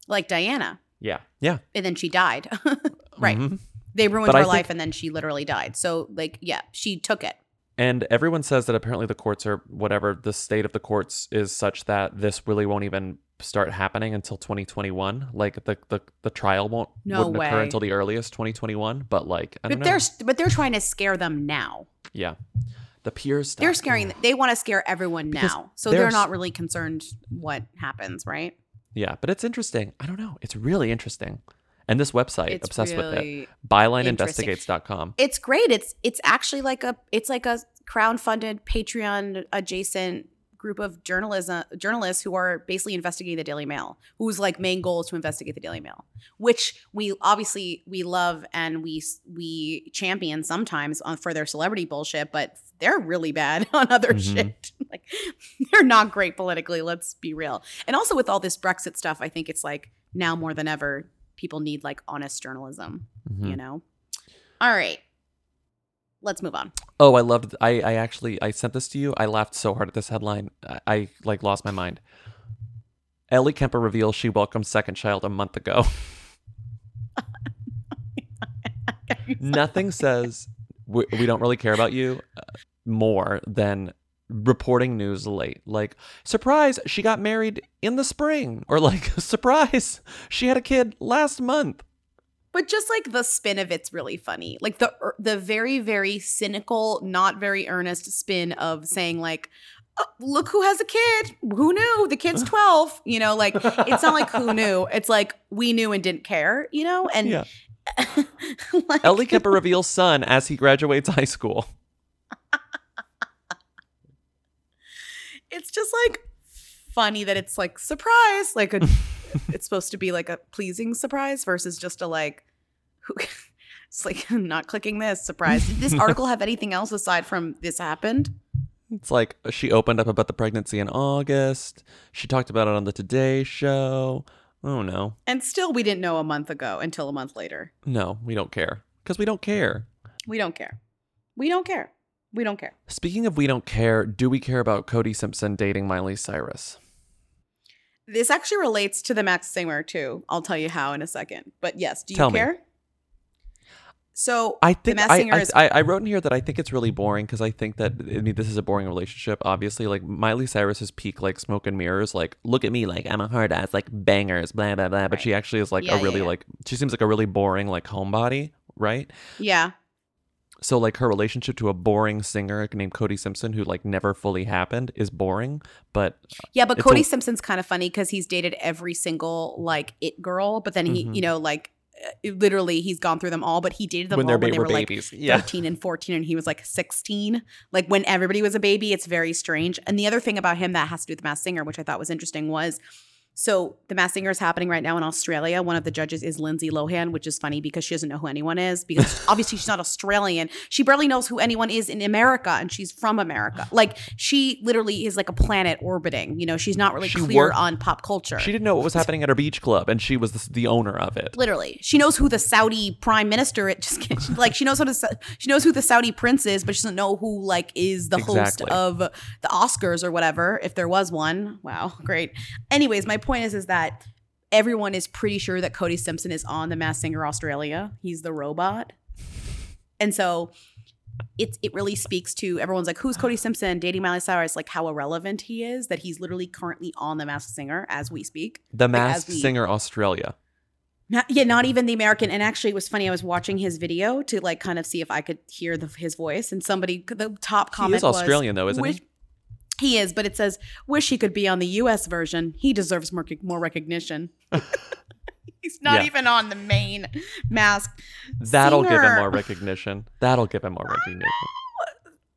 like Diana, yeah yeah and then she died. right. Mhm. They ruined But I her think- life, and then she literally died. So, like, yeah, she took it. and everyone says that apparently the courts are whatever the state of the courts is such that this really won't even start happening until 2021 like the the, the trial won't No wouldn't occur until the earliest 2021 but like i But they're but they're trying to scare them now. yeah. The peers They're scaring. They want to scare everyone Because now, so they're not really concerned what happens, right? yeah but it's interesting. I don't know. It's really interesting. And this website It's obsessed with it. really bylineinvestigates.com It's great. It's it's actually like a it's like a crowd-funded Patreon adjacent group of journalism journalists who are basically investigating the Daily Mail, whose like main goal is to investigate the Daily Mail, which we obviously we love and we we champion sometimes on for their celebrity bullshit, but they're really bad on other Mhm. shit. like they're not great politically. Let's be real. And also with all this Brexit stuff, I think it's like now more than ever, people need like honest journalism Mhm. you know all right let's move on Oh, I loved. I I actually I sent this to you. I laughed so hard at this headline. I, I like lost my mind. Ellie Kemper reveals she welcomed second child a month ago. Nothing says we, we don't really care about you uh, more than reporting news late. Like surprise, she got married in the spring, or like surprise, she had a kid last month. But just like the spin of it's really funny. Like the er, the very very cynical not very earnest spin of saying like oh, look who has a kid. Who knew? The kid's 12 you know like it's not like who knew. It's like we knew and didn't care you know? And Yeah. like, Ellie Kemper reveals son as he graduates high school. it's just like funny that it's like surprise like a it's supposed to be like a pleasing surprise versus just a like who it's like I'm not clicking this surprise did this article have anything else aside from this happened It's like uh, she opened up about the pregnancy in August. She talked about it on the Today Show. Oh no. and still we didn't know a month ago until a month later No, we don't care. Because we don't care. we don't care we don't care we don't care Speaking of we don't care, do we care about Cody Simpson dating Miley Cyrus? This actually relates to the Masked Singer too i'll tell you how in a second but yes do you Tell me. care so I think max I, I, is I, I wrote in here that I think it's really boring because I think that I mean this is a boring relationship. Obviously, like Miley Cyrus's peak like smoke and mirrors, like look at me, like I'm a hard ass, like bangers, blah blah blah. But Right. she actually is like Yeah, a yeah, really yeah. like she seems like a really boring like homebody, right? yeah So like her relationship to a boring singer named Cody Simpson who like never fully happened is boring, but Yeah, but Cody a- Simpson's kind of funny because he's dated every single like it girl, but then he, Mhm. you know, like uh, literally he's gone through them all. But he dated them when all when they were were like babies. yeah. thirteen and fourteen, and he was like sixteen. Like when everybody was a baby, it's very strange. And the other thing about him that has to do with the Masked Singer, which I thought was interesting, was so the Masked Singer is happening right now in Australia. One of the judges is Lindsay Lohan, which is funny because she doesn't know who anyone is because obviously she's not Australian. She barely knows who anyone is in America, and she's from America. Like she literally is like a planet orbiting. You know, she's not really She clear worked- on pop culture. She didn't know what was happening at her beach club, and she was the, the owner of it. Literally, she knows who the Saudi prime minister. It just kidding. like she knows what the, she knows who the Saudi prince is, but she doesn't know who like is the host of the Oscars or whatever, if there was one. Wow, great. Anyways, my point is is that everyone is pretty sure that Cody Simpson is on the Masked Singer Australia. He's the robot, and so. It's, it really speaks to everyone's like who's Cody Simpson dating Miley Cyrus like how irrelevant he is that he's literally currently on the Masked Singer as we speak The Like, Masked we- Singer Australia. not, yeah, not even the American. And actually, it was funny. I was watching his video to like kind of see if I could hear the, his voice, and somebody, the top comment He is Australian though, isn't "Wish- he? He is, but it says, "Wish he could be on the U.S. version. He deserves more, more recognition." He's not Yeah. even on the main mask. That'll give him singer. more recognition. That'll give him more recognition.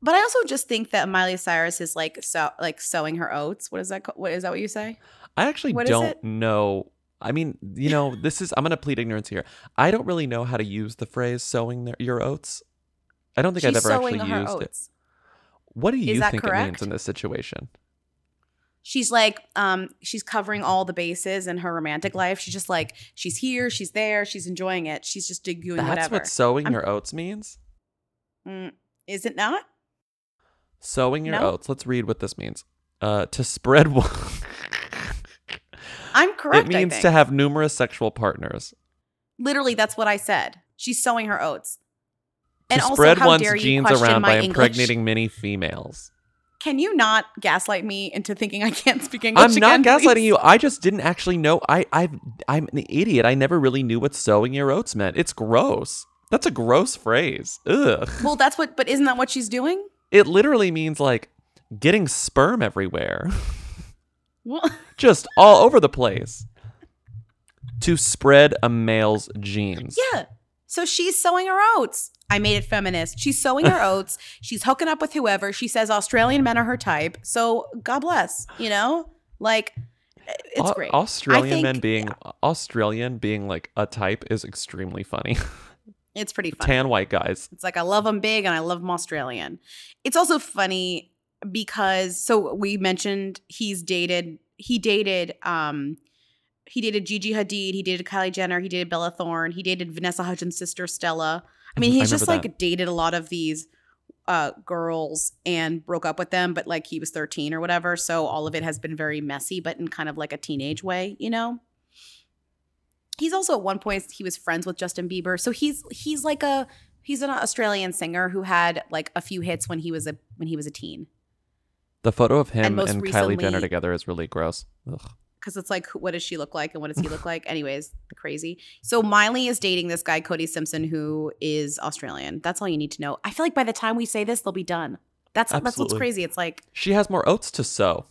But I also just think that Miley Cyrus is like so like sowing her oats. What is that? What is that? What you say? I actually What don't know. I mean, you know, this is I'm going to plead ignorance here. I don't really know how to use the phrase "sowing their, your oats." I don't think She's I've ever actually used it. What do you think it means correct? in this situation? She's like, um, she's covering all the bases in her romantic life. She's just like, she's here, she's there, she's enjoying it. She's just doing That's whatever. That's what sowing I'm- your oats means. Mm, is it not? Sowing your No? oats. Let's read what this means. Uh, to spread. one- I'm correct. it means to have numerous sexual partners. Literally, that's what I said. She's sowing her oats. To And also, spread how one's genes around by English? impregnating many females. Can you not gaslight me into thinking I can't speak English? I'm not again, gaslighting please? you. I just didn't actually know. I I I'm an idiot. I never really knew what sowing your oats meant. It's gross. That's a gross phrase. Ugh. Well, that's what. But isn't that what she's doing? It literally means like getting sperm everywhere, Well, just all over the place. To spread a male's genes. yeah. So she's sowing her oats. I made it feminist. She's sowing her oats. She's hooking up with whoever. She says Australian men are her type. So God bless. You know, like it's Au- great. Australian I men think being Australian being like a type is extremely funny. it's pretty funny. Tan white guys. It's like I love them big and I love them Australian. It's also funny because so we mentioned he's dated he dated um he dated Gigi Hadid, he dated Kylie Jenner, he dated Bella Thorne, he dated Vanessa Hudgens' sister Stella. I mean, I he's just remember like dated a lot of these uh girls and broke up with them, but like he was 13 or whatever. So all of it has been very messy, but in kind of like a teenage way, you know? He's also at one point he was friends with Justin Bieber. So he's he's like a he's an Australian singer who had like a few hits when he was a when he was a teen. The photo of him and, most Kylie Jenner together is really gross. Ugh. Because it's like what does she look like and what does he look like? Anyways crazy. So miley is dating this guy cody simpson who is australian. That's all you need to know. I feel like by the time we say this they'll be done. That's that's what's crazy. It's like She has more oats to sow.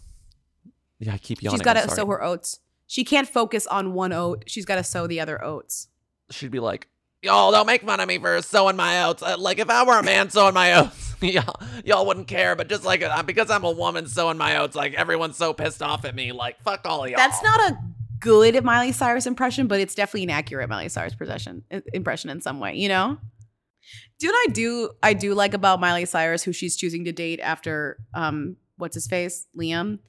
Yeah, I keep yawning. she's got to sow her oats. She can't focus on one oat. She's got to sow the other oats. She'd be like, "Y'all don't make fun of me for sowing my oats. Uh, like if I were a man sowing my oats, y'all y'all wouldn't care. But just like uh, because I'm a woman sowing my oats, like everyone's so pissed off at me. Like fuck all of y'all." that's not a good miley cyrus impression but it's definitely an accurate miley cyrus possession impression in some way you know Dude, I do I do like about Miley Cyrus who she's choosing to date after um what's his face Liam.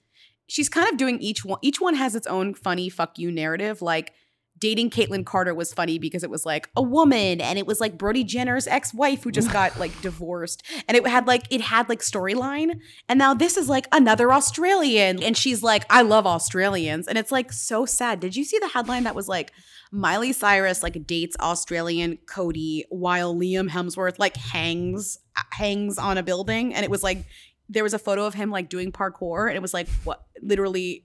She's kind of doing each one. Each one has its own funny fuck you narrative. Like dating Kaitlynn Carter was funny because it was like a woman and it was like Brody Jenner's ex-wife who just got like divorced and it had like it had like storyline. And now this is like another Australian and she's like I love Australians. And it's like so sad. Did you see the headline that was like Miley Cyrus like dates Australian Cody while Liam Hemsworth like hangs uh, hangs on a building? And it was like there was a photo of him like doing parkour and it was like what literally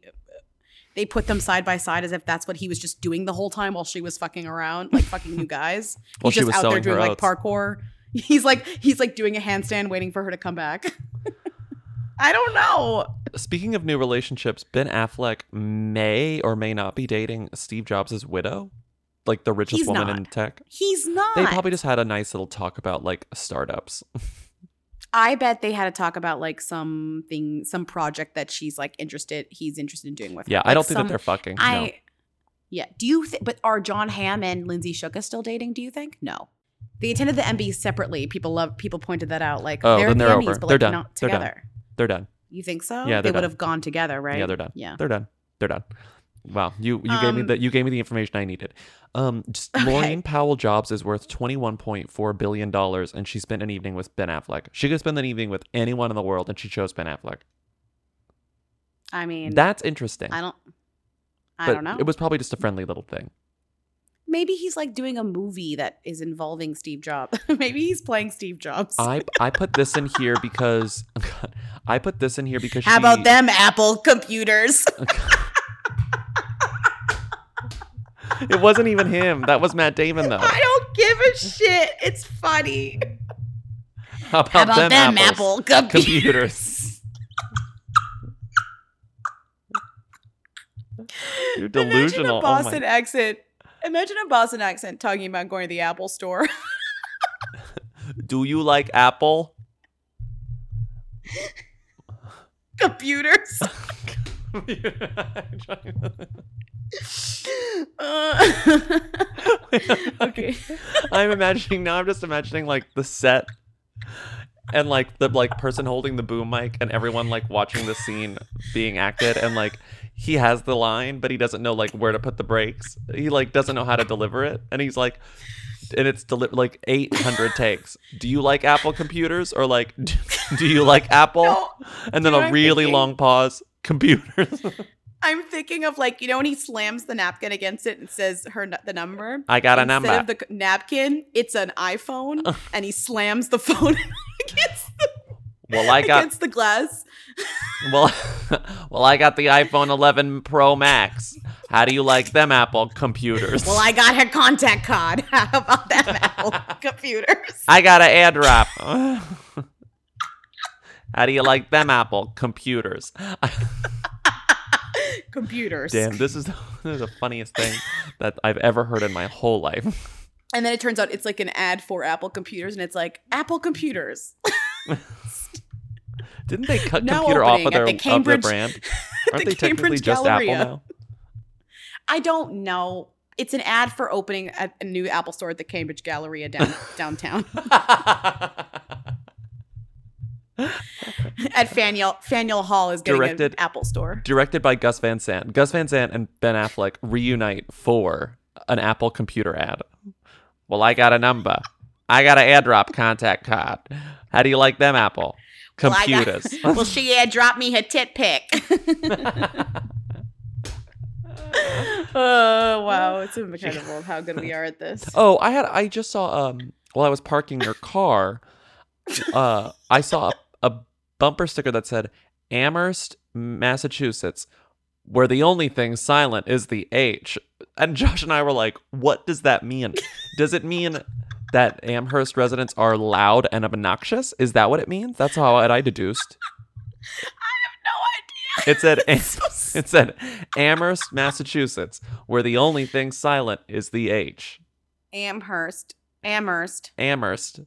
they put them side by side as if that's what he was just doing the whole time while she was fucking around like fucking new guys. While He's just was out there doing like oats. parkour. He's like he's like doing a handstand waiting for her to come back. I don't know. Speaking of new relationships, Ben Affleck may or may not be dating Steve Jobs' widow, like the richest He's woman not. in tech. He's not. They probably just had a nice little talk about like startups. I bet they had to talk about like something, some project that she's like interested, he's interested in doing with. her. yeah, I Like, don't think some- that they're fucking. I. no. Yeah. Do you think? But are Jon Hamm and Lindsay Shookus still dating? Do you think? No. They attended the Emmys separately. People love. People pointed that out. Like Oh, they're then they're Emmys, over. but They're like done. not They're done. together. They're done. You think so? Yeah, they would have gone together, right? Yeah, they're done. Yeah. They're done. They're done. Wow, you you gave me Um, the you gave me the information I needed. Um, just Okay. Laurene Powell Jobs is worth twenty one point four billion dollars, and she spent an evening with Ben Affleck. She could spend an evening with anyone in the world, and she chose Ben Affleck. I mean, That's interesting. I don't. I but don't know. It was probably just a friendly little thing. Maybe he's like doing a movie that is involving Steve Jobs. Maybe he's playing Steve Jobs. I I put this in here because I put this in here because How she, about them Apple computers? It wasn't even him. That was Matt Damon though. I don't give a shit. It's funny. How about, How about them, them apples? Apple computers? computers? You're delusional. Imagine a Oh Boston my- accent Imagine a Boston accent talking about going to the Apple store. Do you like Apple? Computers. Uh, okay. I'm imagining now. I'm just imagining like the set and like the like person holding the boom mic and everyone like watching the scene being acted and like he has the line but he doesn't know like where to put the brakes. He like doesn't know how to deliver it and he's like and it's deli- like 800 takes. Do you like Apple computers or like do you like Apple? No. and then Do you know a really thinking? long pause. Computers. I'm thinking of like you know when he slams the napkin against it and says her the number. I got a Instead number. of the napkin, it's an iPhone, and he slams the phone against the, well, I got against the glass. Well, well, I got the iPhone 11 Pro Max. How do you like them Apple computers? Well, I got her contact card. How about that Apple computers? I got an AirDrop. How do you like them Apple computers? computers. Damn, this is, this is the funniest thing that I've ever heard in my whole life. And then it turns out it's like an ad for Apple computers, and it's like Apple computers. Didn't they cut Now computer off of their, the of their brand? Aren't the they technically Cambridge just Galleria. Apple now? I don't know. It's an ad for opening a, a new Apple store at the Cambridge Galleria down, downtown at Faneuil. Faneuil Hall is getting Directed- an Apple store. Directed by Gus Van Sant. Gus Van Sant and Ben Affleck reunite for an Apple computer ad. Well, I got a number. I got an AirDrop contact card. How do you like them Apple Well, got- computers? Well, she airdropped me her tit pic. oh wow, it's incredible how good we are at this. oh, I had I just saw um while I was parking your car, uh I saw a, a bumper sticker that said Amherst, Massachusetts, where the only thing silent is the H. And Josh and I were like, what does that mean? Does it mean that Amherst residents are loud and obnoxious? Is that what it means? That's how I deduced. I have no idea. It said it said Amherst, Massachusetts, where the only thing silent is the H. Amherst, Amherst, Amherst.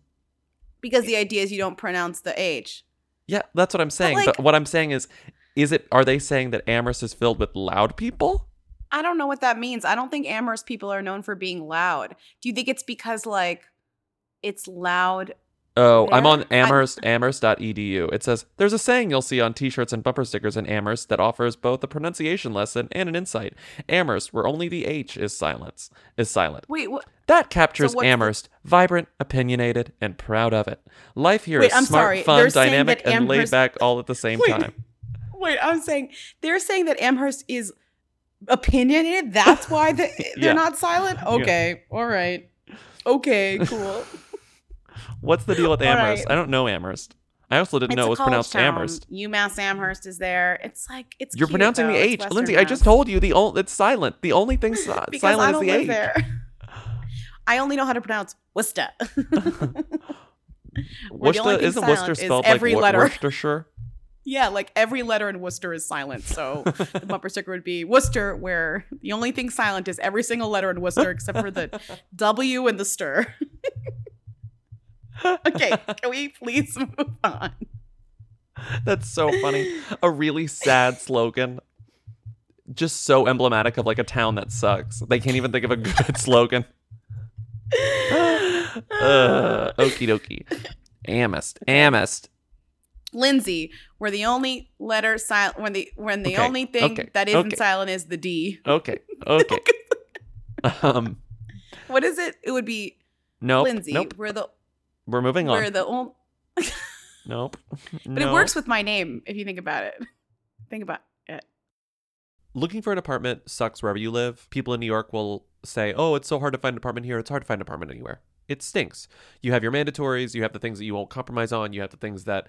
Because the idea is you don't pronounce the H. Yeah, that's what I'm saying. But, like- what I'm saying is, is it? Are they saying that Amherst is filled with loud people? I don't know what that means. I don't think Amherst people are known for being loud. Do you think it's because like it's loud? Oh, I'm There? on I- Amherst, Amherst.edu. It says there's a saying you'll see on T-shirts and bumper stickers in Amherst that offers both a pronunciation lesson and an insight. Amherst, where only the H is silence, is silent. Wait, what? That captures the- Amherst, vibrant, opinionated, and proud of it. Life here is Wait, I'm smart, sorry. fun, They're dynamic, that and laid back all at the same Wait. time. Wait, I'm saying they're saying that Amherst is opinionated. That's why they, they're Yeah. not silent. Okay, all right, okay, cool. What's the deal with Amherst? right. I don't know Amherst. I also didn't It's know it was pronounced town. Amherst. UMass Amherst is there. It's like it's. You're cute, pronouncing though. the H, Lindsey. I just told you the only it's silent. The only thing si- silent is the H. there. I only know how to pronounce Worcester. Worcester isn't Worcester is spelled every like letter. Worcestershire? yeah, like every letter in Worcester is silent. So the bumper sticker would be Worcester, where the only thing silent is every single letter in Worcester except for the W and the stir. okay, can we please move on? That's so funny. A really sad slogan. Just so emblematic of like a town that sucks. They can't even think of a good slogan. uh, okie dokie. Amist. Amist. Lindsey, where the only letter silent when the when the Okay, only thing okay, that isn't okay. silent is the D. Okay. Okay. um What is it? It would be nope. Lindsey. Nope. We're the We're moving we're on. the only Nope. But it works with my name if you think about it. Think about it. looking for an apartment sucks wherever you live. People in New York will say, "Oh, it's so hard to find an apartment here. It's hard to find an apartment anywhere." It stinks. You have your mandatories, you have the things that you won't compromise on, you have the things that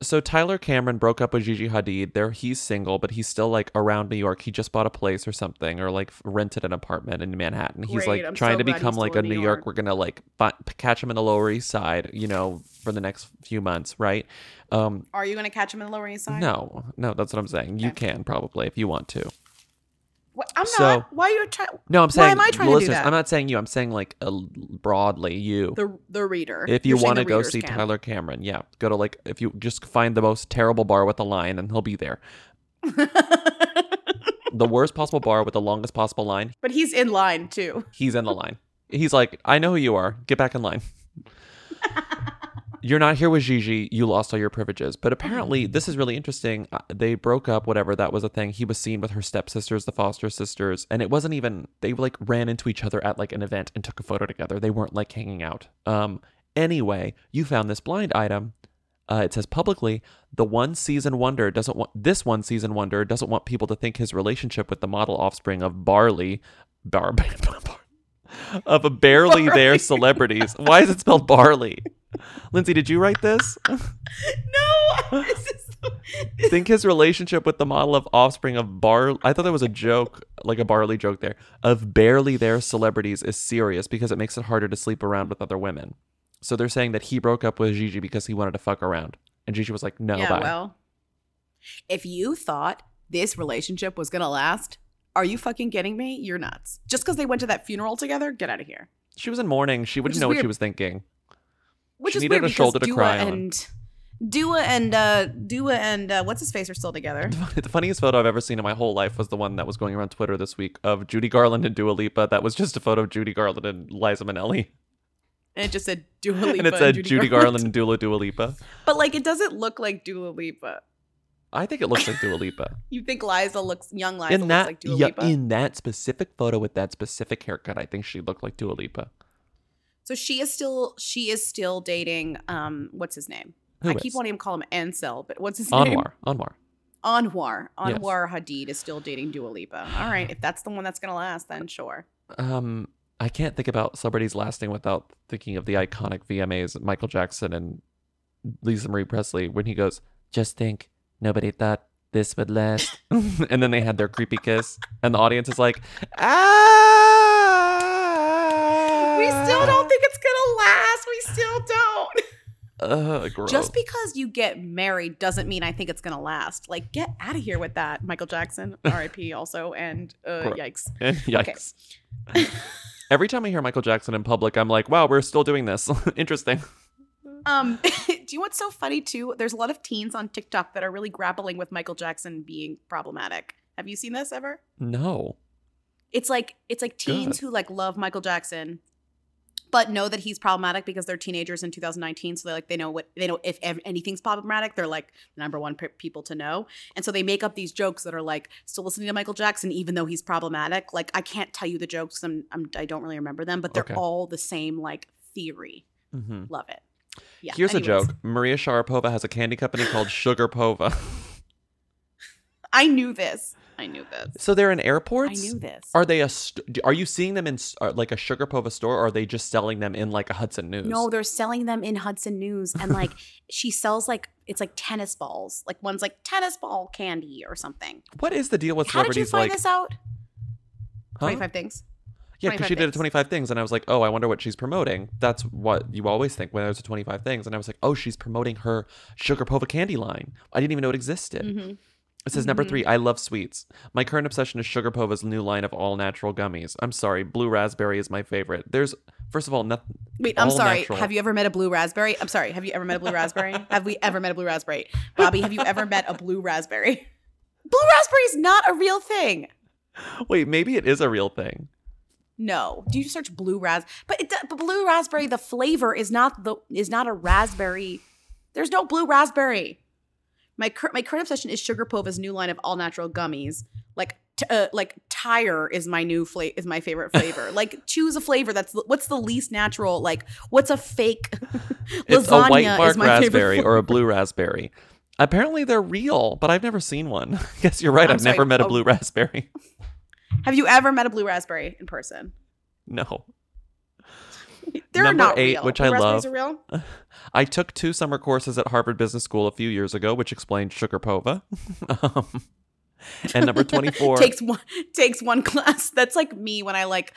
So Tyler Cameron broke up with Gigi Hadid. There, he's single, but he's still like around New York. He just bought a place or something, or like rented an apartment in Manhattan. He's Great. like I'm trying so to become like a New York. York. We're gonna like fi- catch him in the Lower East Side, you know, for the next few months, right? Um, Are you going to catch him in the Lower East Side? no, no, that's what I'm saying. You can probably if you want to. What? I'm So- not. Why are you trying? No, I'm saying. Why am I trying to do that? I'm not saying you. I'm saying like uh, broadly you. the the reader. if you want to go see can. Tyler Cameron, yeah, go to like if you just find the most terrible bar with a line and he'll be there. the worst possible bar with the longest possible line, but he's in line too. he's in the line. He's like, I know who you are. Get back in line. You're not here with Gigi. You lost all your privileges. But apparently, this is really interesting. Uh, They broke up, whatever. That was a thing. He was seen with her stepsisters, the Foster sisters. And it wasn't even, they like ran into each other at like an event and took a photo together. They weren't like hanging out. Um, anyway, you found this blind item. Uh, it says publicly, the one season wonder doesn't want this one season wonder doesn't want people to think his relationship with the model offspring of Barley, Bar, of a barely there celebrities. Why is it spelled barley? Lindsey, did you write this? No, this is Think his relationship with the model of offspring of bar I thought that was a joke, like a barley joke there, of barely there celebrities is serious because it makes it harder to sleep around with other women. So they're saying that he broke up with Gigi because he wanted to fuck around. And Gigi was like, no, yeah. bye. Well, if you thought this relationship was gonna last, are you fucking kidding me? You're nuts. Just because they went to that funeral together, get out of here. she was in mourning. She wouldn't know what she was thinking. Which She is needed weird a because shoulder to Dua cry on. and Dua and uh, Dua and uh, what's his face are still together. The funniest photo I've ever seen in my whole life was the one that was going around Twitter this week of Judy Garland and Dua Lipa. That was just a photo of Judy Garland and Liza Minnelli. And it just said Dua Lipa and it said Judy, Judy Garland. Garland and Dua Dua Lipa. But like, it doesn't look like Dua Lipa. I think it looks like Dua Lipa. You think Liza looks young? Liza in looks that like Dua yeah, Lipa. in that specific photo with that specific haircut, I think she looked like Dua Lipa. So she is still she is still dating. Um, what's his name? Who I keep is? wanting to call him Ansel, but what's his name? Anwar. Anwar. Anwar. Yes. Anwar Hadid is still dating Dua Lipa. All right, if that's the one that's gonna last, then sure. Um, I can't think about celebrities lasting without thinking of the iconic VMAs, Michael Jackson and Lisa Marie Presley, when he goes, "Just think, nobody thought this would last," and then they had their creepy kiss, and the audience is like, "Ah!" We still don't think it's gonna last. We still don't. Ugh, gross. Just because you get married doesn't mean I think it's gonna last. Like, get out of here with that, Michael Jackson, R.I.P. Also, and uh, Cor- yikes. Yikes. Every time I hear Michael Jackson in public, I'm like, wow, we're still doing this. Interesting. Um, do you know what's so funny too? There's a lot of teens on TikTok that are really grappling with Michael Jackson being problematic. Have you seen this ever? No. It's like it's like teens Good. who like love Michael Jackson, but know that he's problematic because they're teenagers in 2019. So they like they know what they know if ev- anything's problematic, they're like the number one pe- people to know. And so they make up these jokes that are like still listening to Michael Jackson even though he's problematic. Like I can't tell you the jokes. I'm, I'm I don't really remember them, but they're Okay. all the same like theory. hmm Love it. Yeah. Here's anyways. a joke Maria Sharapova has a candy company called Sugarpova. I knew this. I knew this. so they're in airports. I knew this. Are they a st- are you seeing them in s- uh, like a Sugarpova store or are they just selling them in like a Hudson News? No, they're selling them in Hudson News, and like she sells like it's like tennis balls. Like one's like tennis ball candy or something. What is the deal with How did you celebrities find like this out? Huh? Twenty five things. Yeah, because 25 she did a 25 things, and I was like, oh, I wonder what she's promoting. That's what you always think when there's a 25 things. And I was like, oh, she's promoting her Sugarpova candy line. I didn't even know it existed. Mm-hmm. It says number mm-hmm. three, I love sweets. My current obsession is Sugarpova's new line of all natural gummies. I'm sorry, blue raspberry is my favorite. There's, first of all, nothing. Wait, I'm sorry. natural. Have you ever met a blue raspberry? I'm sorry. Have you ever met a blue raspberry? have we ever met a blue raspberry? Bobby, have you ever met a blue raspberry? Blue raspberry is not a real thing. Wait, maybe it is a real thing. No. Do you search blue ras? But it, but blue raspberry, the flavor is not the is not a raspberry. There's no blue raspberry. My cur- my current obsession is Sugarpova's new line of all natural gummies. Like t- uh, like tire is my new flavor is my favorite flavor. like choose a flavor that's what's the least natural. Like what's a fake It's lasagna a white is bark my raspberry or a blue raspberry. Apparently they're real, but I've never seen one. I guess you're right. I've sorry, never met a oh. blue raspberry. Have you ever met a blue raspberry in person? No. They're Number not eight, real. which I love. Are real? I took two summer courses at Harvard Business School a few years ago, which explained Sugarpova. um, and number 24. takes one takes one class. That's like me when I like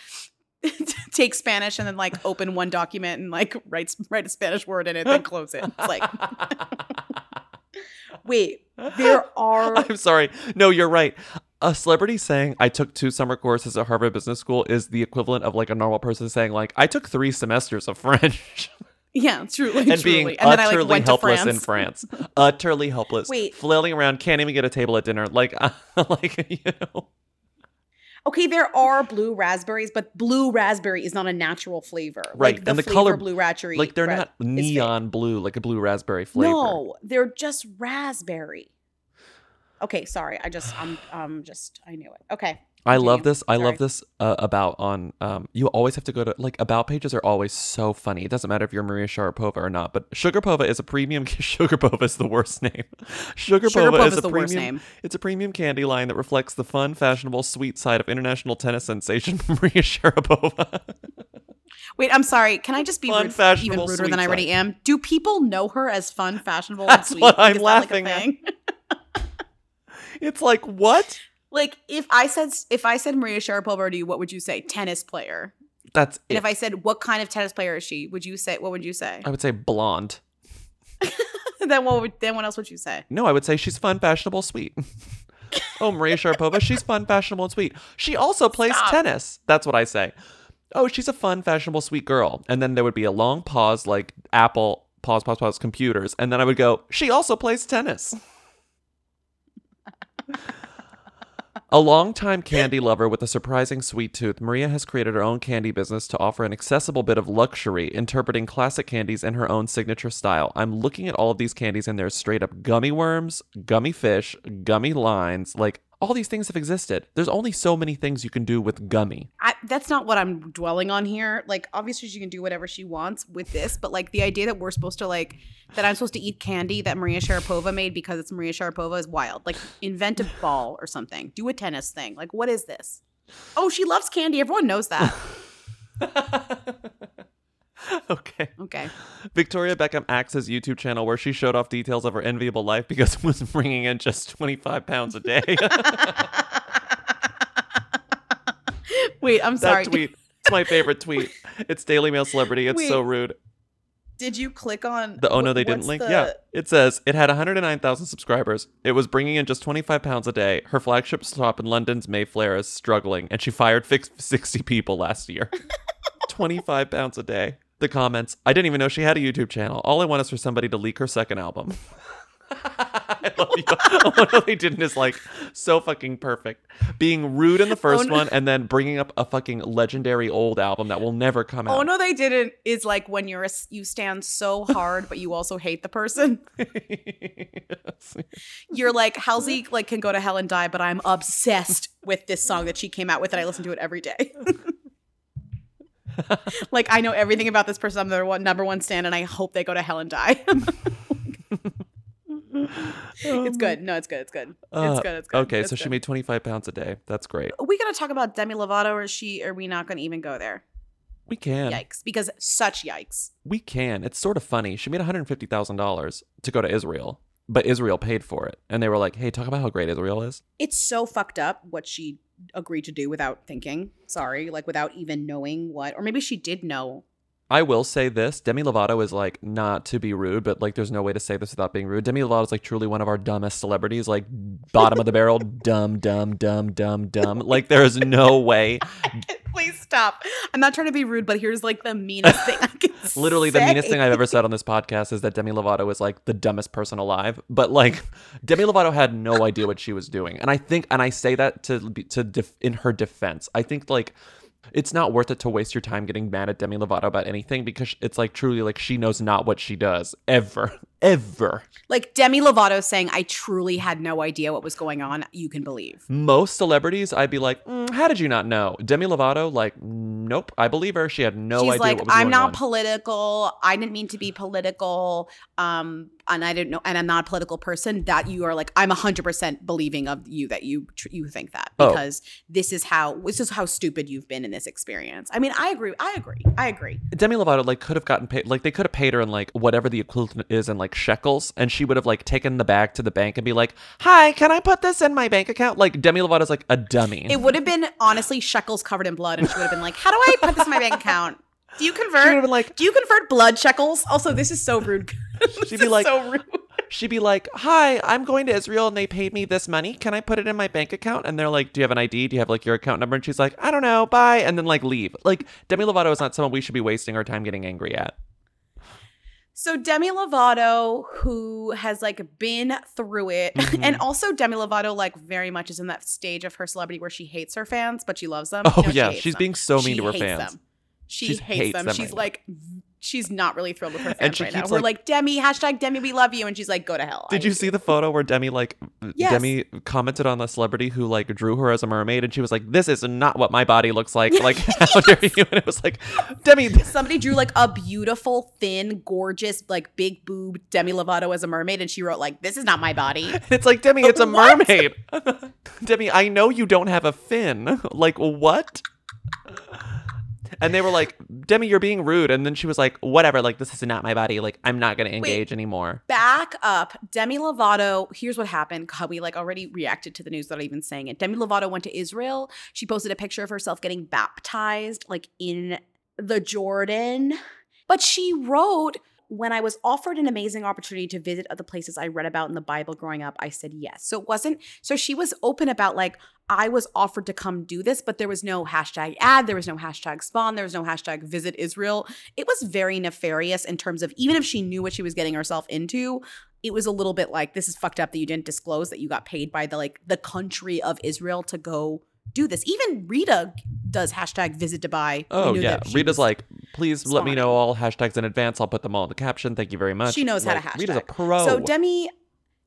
take Spanish and then like open one document and like write write a Spanish word in it, then close it. It's like wait, there are I'm sorry. No, you're right. A celebrity saying I took two summer courses at Harvard Business School is the equivalent of like a normal person saying like I took three semesters of French yeah, truly, and truly. being and then I utterly like helpless France. in France. utterly helpless. Wait. flailing around, can't even get a table at dinner. Like, like you know. Okay, there are blue raspberries, but blue raspberry is not a natural flavor. Right, like, the and the color- blue raspberry, Like they're not fake. neon blue like a blue raspberry flavor. No, they're just raspberry. Okay, sorry. I just I'm um just I knew it. Okay. I love this. I love this uh, about on. Um, you always have to go to like about pages are always so funny. It doesn't matter if you're Maria Sharapova or not. But Sugarpova is a premium. Sugarpova is the worst name. Sugarpova Sugarpova is is a the worst premium. name. It's a premium candy line that reflects the fun, fashionable, sweet side of international tennis sensation Maria Sharapova. Wait, I'm sorry. Can I just be Fun, rude, even ruder than I already am? Do people know her as fun, fashionable, That's and sweet? what I'm that, like, a laughing at. thing? It's like what? Like if I said if I said Maria Sharapova to you, what would you say? Tennis player. That's And it. if I said what kind of tennis player is she? Would you say what would you say? I would say blonde. then what would then what else would you say? No, I would say she's fun, fashionable, sweet. oh, Maria Sharapova, she's fun, fashionable, and sweet. She also plays Stop. tennis. That's what I say. Oh, she's a fun, fashionable, sweet girl. And then there would be a long pause, like Apple pause, pause, pause, computers. And then I would go, she also plays tennis. A longtime candy lover with a surprising sweet tooth, Maria has created her own candy business to offer an accessible bit of luxury, interpreting classic candies in her own signature style. I'm looking at all of these candies, and there's straight up gummy worms, gummy fish, gummy lines. Like, all these things have existed. There's only so many things you can do with gummy. I, that's not what I'm dwelling on here. Like, obviously, she can do whatever she wants with this, but like the idea that we're supposed to like that I'm supposed to eat candy that Maria Sharapova made because it's Maria Sharapova is wild. Like, invent a ball or something. Do a tennis thing. Like, what is this? Oh, she loves candy. Everyone knows that. okay. Okay. Victoria Beckham Axe's YouTube channel where she showed off details of her enviable life because it was bringing in just 25 pounds a day. Wait, I'm sorry. that tweet. It's my favorite tweet. It's Daily Mail Celebrity. It's so rude. Did you click on The oh no they didn't link. the- Yeah, it says it had 109,000 subscribers. It was bringing in just 25 pounds a day. Her flagship stop in London's Mayfair is struggling, and she fired 60 people last year. 25 pounds a day. The comments. I didn't even know she had a YouTube channel. All I want is for somebody to leak her second album. I love you. Oh no, they didn't is like so fucking perfect. Being rude in the first Oh, no. one, and then bringing up a fucking legendary old album that will never come oh, out. Oh no, they didn't. Is like when you're a, you stand so hard, but you also hate the person. You're like Halsey, like can go to hell and die, but I'm obsessed with this song that she came out with, and I listen to it every day. like I know everything about this person. I'm their one number one stand, and I hope they go to hell and die. it's good. No, it's good. It's good. Uh, it's good. It's good. Okay, It's so she made 25 pounds a day. That's great. Are we gonna talk about Demi Lovato, or is she? Are we not gonna even go there? We can. Yikes! Because such yikes. We can. It's sort of funny. She made $150,000 to go to Israel, but Israel paid for it. And they were like, hey, talk about how great Israel is. it's so fucked up what she agreed to do without thinking. Sorry, like without even knowing what, or maybe she did know. I will say this Demi Lovato is like, not to be rude, but like, there's no way to say this without being rude. Demi Lovato is like truly one of our dumbest celebrities, like, bottom of the barrel, dumb, dumb, dumb, dumb, dumb. Like, there is no way. Please stop. I'm not trying to be rude, but here's like the meanest thing I can Literally, the meanest thing I've ever said on this podcast is that Demi Lovato is like the dumbest person alive. But like, Demi Lovato had no idea what she was doing, and I think, and I say that to be- to def- in her defense, I think like it's not worth it to waste your time getting mad at Demi Lovato about anything because it's like truly like she knows not what she does ever, ever. Like Demi Lovato saying, I truly had no idea what was going on. You can believe. Most celebrities, I'd be like, "Mm, how did you not know? Demi Lovato, like, nope, I believe her. She had no She's idea like, what was I'm going not on. political. I didn't mean to be political. Um, and I didn't know, and I'm not a political person. That you are like, I'm 100 percent believing of you that you tr- you think that Oh. because this is how this is how stupid you've been in this experience. I mean, I agree. I agree. I agree. Demi Lovato like could have gotten paid like they could have paid her in like whatever the equivalent is in like shekels and she would have like taken the bag to the bank and be like, "Hi, can I put this in my bank account?" Like Demi Lovato's like a dummy. It would have been honestly shekels covered in blood, and she would have been like, "How do I put this in my bank account? Do you convert? She would have been like- Do you convert blood shekels? Also, this is so rude. She'd be like, so rude. she'd be like, "Hi, I'm going to Israel and they paid me this money. Can I put it in my bank account?" And they're like, "Do you have an ID? Do you have like your account number?" And she's like, "I don't know. Bye." And then like leave. Like Demi Lovato is not someone we should be wasting our time getting angry at. So Demi Lovato, who has like been through it, Mm-hmm. and also Demi Lovato, like very much is in that stage of her celebrity where she hates her fans, but she loves them. Oh, No, yeah, hates she's them. being so mean She to her fans. them. She She's hates, hates them. them She's right like, she's not really thrilled with her fans right now. keeps, We're like- like, Demi, hashtag Demi, we love you, and she's like, go to hell. Did I- you see the photo where Demi like Yes. Demi commented on the celebrity who like drew her as a mermaid and she was like, "This is not what my body looks like." Like, how dare you? And it was like, Demi, Somebody drew like a beautiful, thin, gorgeous, like big boob Demi Lovato as a mermaid, and she wrote like, "This is not my body." it's like Demi, it's a mermaid. Demi, I know you don't have a fin. Like what? And they were like, Demi, you're being rude. And then she was like, whatever, like, this is not my body. Like, I'm not going to engage anymore. back up. Demi Lovato, here's what happened. God, we like already reacted to the news without even saying it. Demi Lovato went to Israel. She posted a picture of herself getting baptized, like in the Jordan. But she wrote, when I was offered an amazing opportunity to visit other places I read about in the Bible growing up, I said yes. So it wasn't, so she was open about like, I was offered to come do this, but there was no hashtag ad, there was no hashtag spawn, there was no hashtag visit Israel. It was very nefarious in terms of even if she knew what she was getting herself into, it was a little bit like this is fucked up that you didn't disclose that you got paid by the like the country of Israel to go do this. Even Rita does hashtag visit Dubai. Oh, yeah. Rita's like, please let me know all hashtags in advance. I'll put them all in the caption. Thank you very much. She knows how to Like, hashtag. Rita's a pro. So Demi,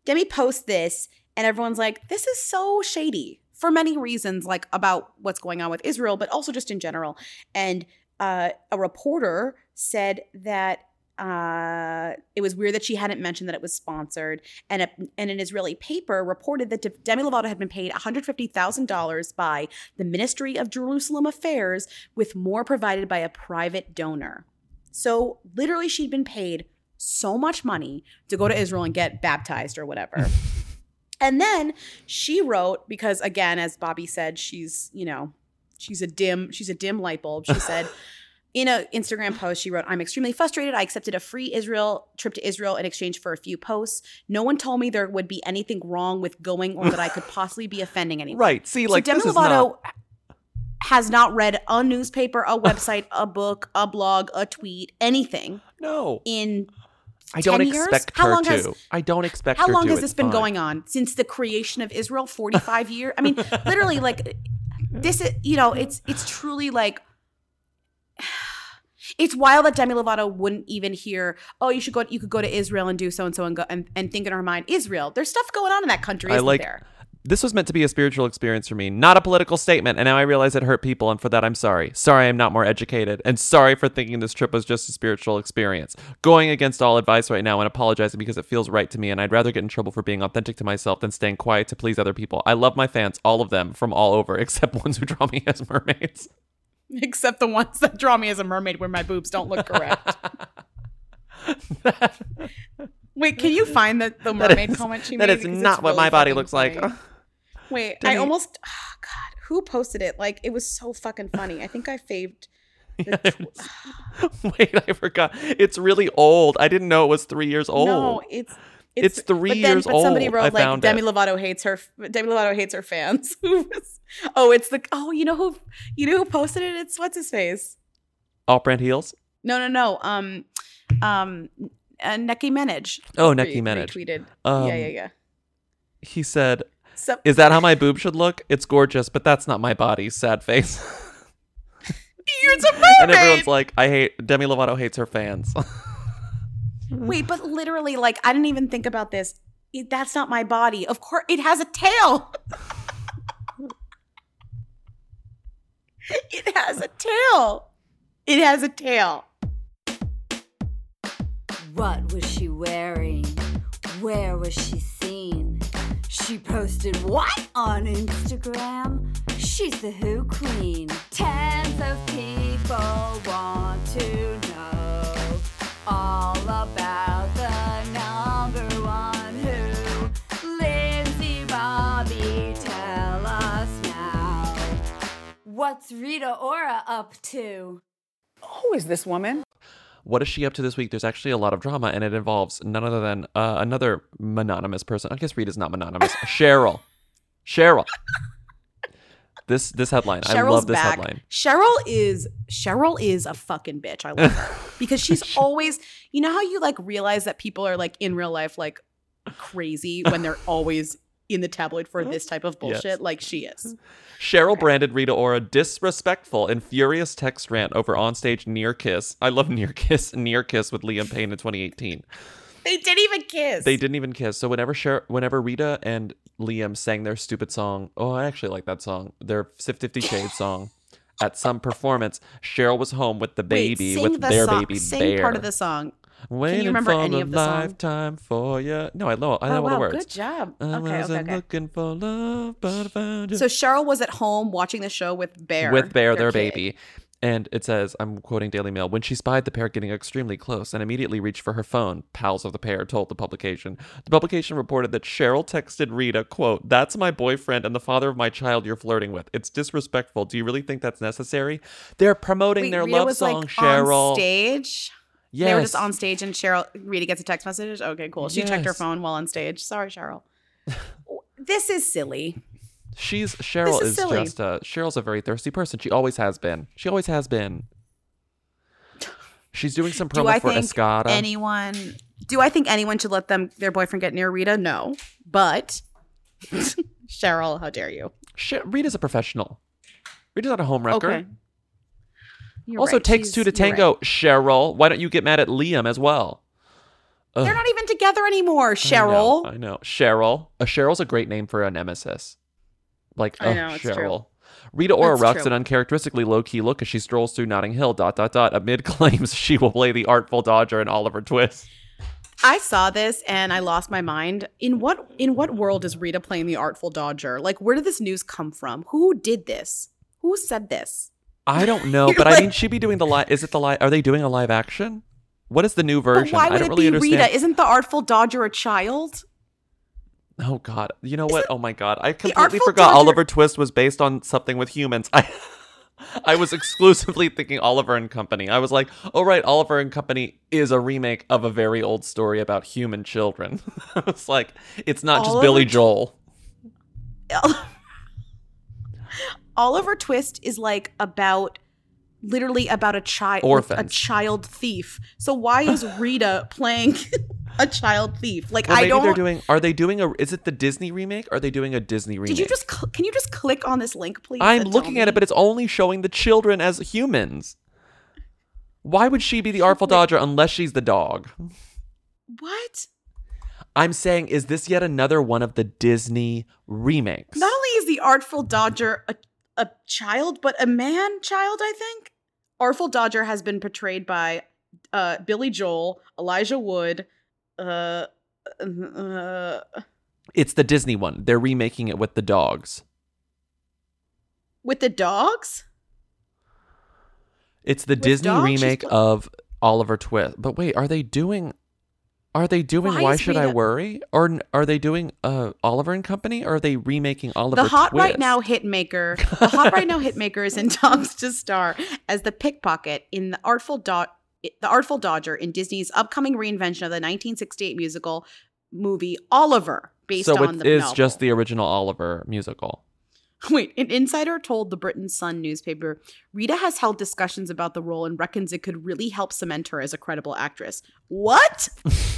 Demi posts this, and everyone's like, "This is so shady." For many reasons, like about what's going on with Israel, but also just in general. And uh, a reporter said that uh, it was weird that she hadn't mentioned that it was sponsored, and a, and an Israeli paper reported that Demi Lovato had been paid one hundred fifty thousand dollars by the Ministry of Jerusalem Affairs, with more provided by a private donor. So literally, she'd been paid so much money to go to Israel and get baptized or whatever. and then she wrote because again as Bobby said she's, you know, she's a dim she's a dim light bulb. She said in an Instagram post she wrote I'm extremely frustrated. I accepted a free Israel trip to Israel in exchange for a few posts. No one told me there would be anything wrong with going or that I could possibly be offending anyone. right. See, like, so Demi this is Lovato not. has not read a newspaper, a website, a book, a blog, a tweet, anything No. in I don't 10 years? expect How her long to. has- I don't expect How long has this been fine. going on? Since the creation of Israel, 45 years? I mean, literally like this is, you know, it's it's truly like it's wild that Demi Lovato wouldn't even hear, oh, you should go you could go to Israel and do so and so and go and, and think in her mind, Israel. There's stuff going on in that country, I like. there? This was meant to be a spiritual experience for me, not a political statement, and now I realize it hurt people, and for that I'm sorry. Sorry I'm not more educated, and sorry for thinking this trip was just a spiritual experience. Going against all advice right now and apologizing because it feels right to me, and I'd rather get in trouble for being authentic to myself than staying quiet to please other people. I love my fans, all of them, from all over, except ones who draw me as mermaids. Except the ones that draw me as a mermaid where my boobs don't look correct. Wait, can you find the, the mermaid is- comment she that made? is Because not what really my body looks like. funny. Wait, I almost. Oh God, who posted it? Like, it was so fucking funny. I think I faved. The tw- Wait, I forgot. It's really old. I didn't know it was three years old. No, it's It's three but then, years but somebody old. wrote I like Demi it. Lovato hates her. Demi Lovato hates her fans. oh, it's the oh, you know who you know who posted it? It's what's his face? Off brand heels? No, no, no. Um, um, uh, Neki Menage. Oh, re- Neki Menage. retweeted. Um, yeah, yeah, yeah. He said, So Is that how my boob should look? It's gorgeous, but that's not my body. Sad face. It's a And everyone's like, I hate Demi Lovato hates her fans. Wait, but literally, like, I didn't even think about this. It- that's not my body. Of course, it has a tail. it has a tail. It has a tail. What was she wearing? Where was she seen? She posted what on Instagram? She's the Who Queen. Tens of people want to know all What's Rita Ora up to? Who is this woman? what is she up to this week? There's actually a lot of drama, and it involves none other than uh, another mononymous person. I guess Rita's not mononymous. Cheryl. Cheryl. This this headline. I love this back. headline. Cheryl is Cheryl is a fucking bitch. I love her because she's always. You know how you like realize that people are like in real life like crazy when they're always in the tabloid for this type of bullshit. Yes. Like she is. Cheryl branded Rita Ora disrespectful in furious text rant over onstage near kiss. I love near kiss, near kiss with Liam Payne in 2018. They didn't even kiss. They didn't even kiss. So whenever Cher- whenever Rita and Liam sang their stupid song, oh, I actually like that song, their Fifty Shades song, at some performance, Cheryl was home with the Wait, baby, sing with the their song, baby sing bear. part of the song. Waiting remember for any a of the song? lifetime for you. No, I know. I know oh all the wow, words. good job. I Okay, okay, wasn't okay. looking for love, but I found you. So Cheryl was at home watching the show with Bear. with Bear, their, kid. baby. And it says, I'm quoting Daily Mail, when she spied the pair getting extremely close and immediately reached for her phone, pals of the pair told the publication. The publication reported that Cheryl texted Rita, quote, That's my boyfriend and the father of my child you're flirting with. It's disrespectful. Do you really think that's necessary? They're promoting Wait, their Rita love was song, like Cheryl. on stage. Yes. They were just on stage, and Cheryl Rita gets a text message. Okay, cool. She checked her phone while on stage. Sorry, Cheryl. this is silly. She's Cheryl is is, just uh Cheryl's a very thirsty person. She always has been. She always has been. She's doing some Do promo I for think Escada. anyone? Do I think anyone should let them their boyfriend get near Rita? No, but Cheryl, how dare you? She- Rita's a professional. Rita's not a home wrecker. Okay. You're also right. takes She's- two to you're right. tango. Cheryl, why don't you get mad at Liam as well? Ugh, They're not even together anymore. I know, Cheryl. I know. Cheryl. A Cheryl's a great name for a nemesis. Like, I oh, know, it's true. Cheryl. Rita Ora That's rocks true. an uncharacteristically low key look as she strolls through Notting Hill. Dot dot dot. Amid claims she will play the Artful Dodger in Oliver Twist. I saw this and I lost my mind. In what in what world is Rita playing the Artful Dodger? Like, where did this news come from? Who did this? Who said this? I don't know, but I mean, she'd be doing the live. Is it the live? Are they doing a live action? What is the new version? why I would don't it really be understand. Rita? Isn't the Artful Dodger a child? Oh God! You know what? Oh my God! I completely forgot Dodger- Oliver Twist was based on something with humans. I I was exclusively thinking Oliver and Company. I was like, oh right, Oliver and Company is a remake of a very old story about human children. it's like it's not just Oliver Billy Joel. Oliver Twist is like about literally about a child a child thief. So why is Rita playing a child thief? Like Well, I don't they're doing. Are they doing a? Is it the Disney remake? Are they doing a Disney remake? Did you just cl- can you just click on this link please? I'm looking at it, but it's only showing the children as humans. Why would she be the Artful Dodger unless she's the dog? what? I'm saying, is this yet another one of the Disney remakes? Not only is the Artful Dodger a, a child, but a man child, I think. Artful Dodger has been portrayed by uh, Billy Joel, Elijah Wood, uh, uh, It's the Disney one. They're remaking it with the dogs. with the dogs. It's the With Disney dogs? Remake of Oliver Twist. But wait, are they doing? Are they doing Why Why, is Should I Worry? Or are they doing uh, Oliver and Company? Or are they remaking Oliver the hot Twist? right now hitmaker, the hot right now hitmaker is in talks to star as the pickpocket in the Artful Dod- the Artful Dodger in Disney's upcoming reinvention of the 1968 musical movie Oliver, based so on it the is novel. just the original Oliver musical. Wait, an insider told the Britain Sun newspaper Rita has held discussions about the role and reckons it could really help cement her as a credible actress. What?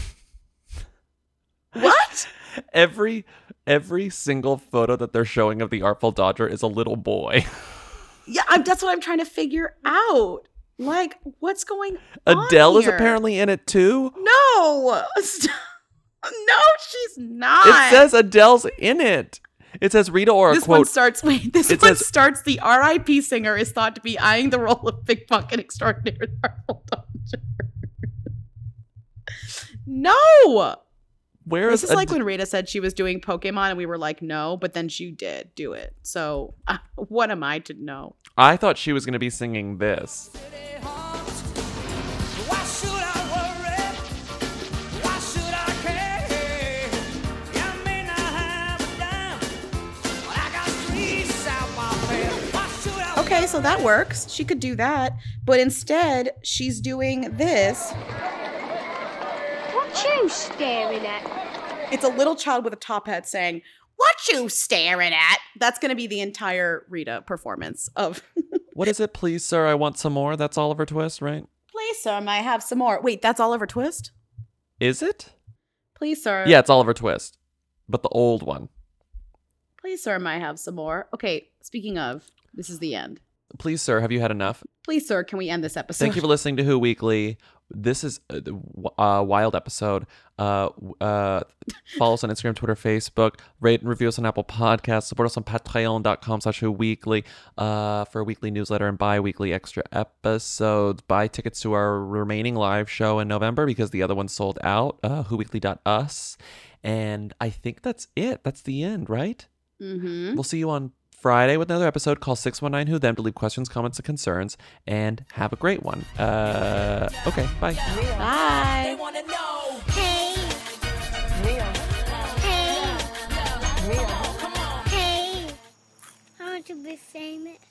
what? Every every single photo that they're showing of the Artful Dodger is a little boy. Yeah, I'm, that's what I'm trying to figure out. Like, what's going on? Adele is apparently in it too. No. No, she's not. It says Adele's in it. It says Rita Ora this one starts. Wait, this one says- starts. The R.I.P. singer is thought to be eyeing the role of Big Fucking Extraordinary. Hold on. No, Where this is is like Ad- when Rita said she was doing Pokemon, and we were like, no, but then she did do it. So, uh, what am I to know? I thought she was going to be singing this. Why should I worry? Why should I care? I may not have a dime, but I got streets out my way. Why should I Okay, so that works. She could do that, but instead, she's doing this. What you staring at? It's a little child with a top hat saying, "What you staring at?" That's going to be the entire Rita performance of. What is it? Please, sir, I want some more. That's Oliver Twist, right? Please, sir, may I have some more? Wait, that's Oliver Twist. Is it? Please, sir. Yeah, it's Oliver Twist, but the old one. Please, sir, may I have some more? Okay. Speaking of, this is the end. Please, sir, have you had enough? Please, sir, can we end this episode? Thank you for listening to Who Weekly. This is a, uh, wild episode. Uh, uh, follow us on Instagram, Twitter, Facebook. Rate and review us on Apple Podcasts. Support us on patreon.com slash Who Weekly uh, for a weekly newsletter and bi-weekly extra episodes. Buy tickets to our remaining live show in November because the other one sold out. Uh, whoweekly.us. And I think that's it. That's the end, right? Mm-hmm. We'll see you on Friday with another episode. Call 619 Who Them to leave questions, comments, and concerns. And have a great one. Uh, okay, bye. Bye. To be famous.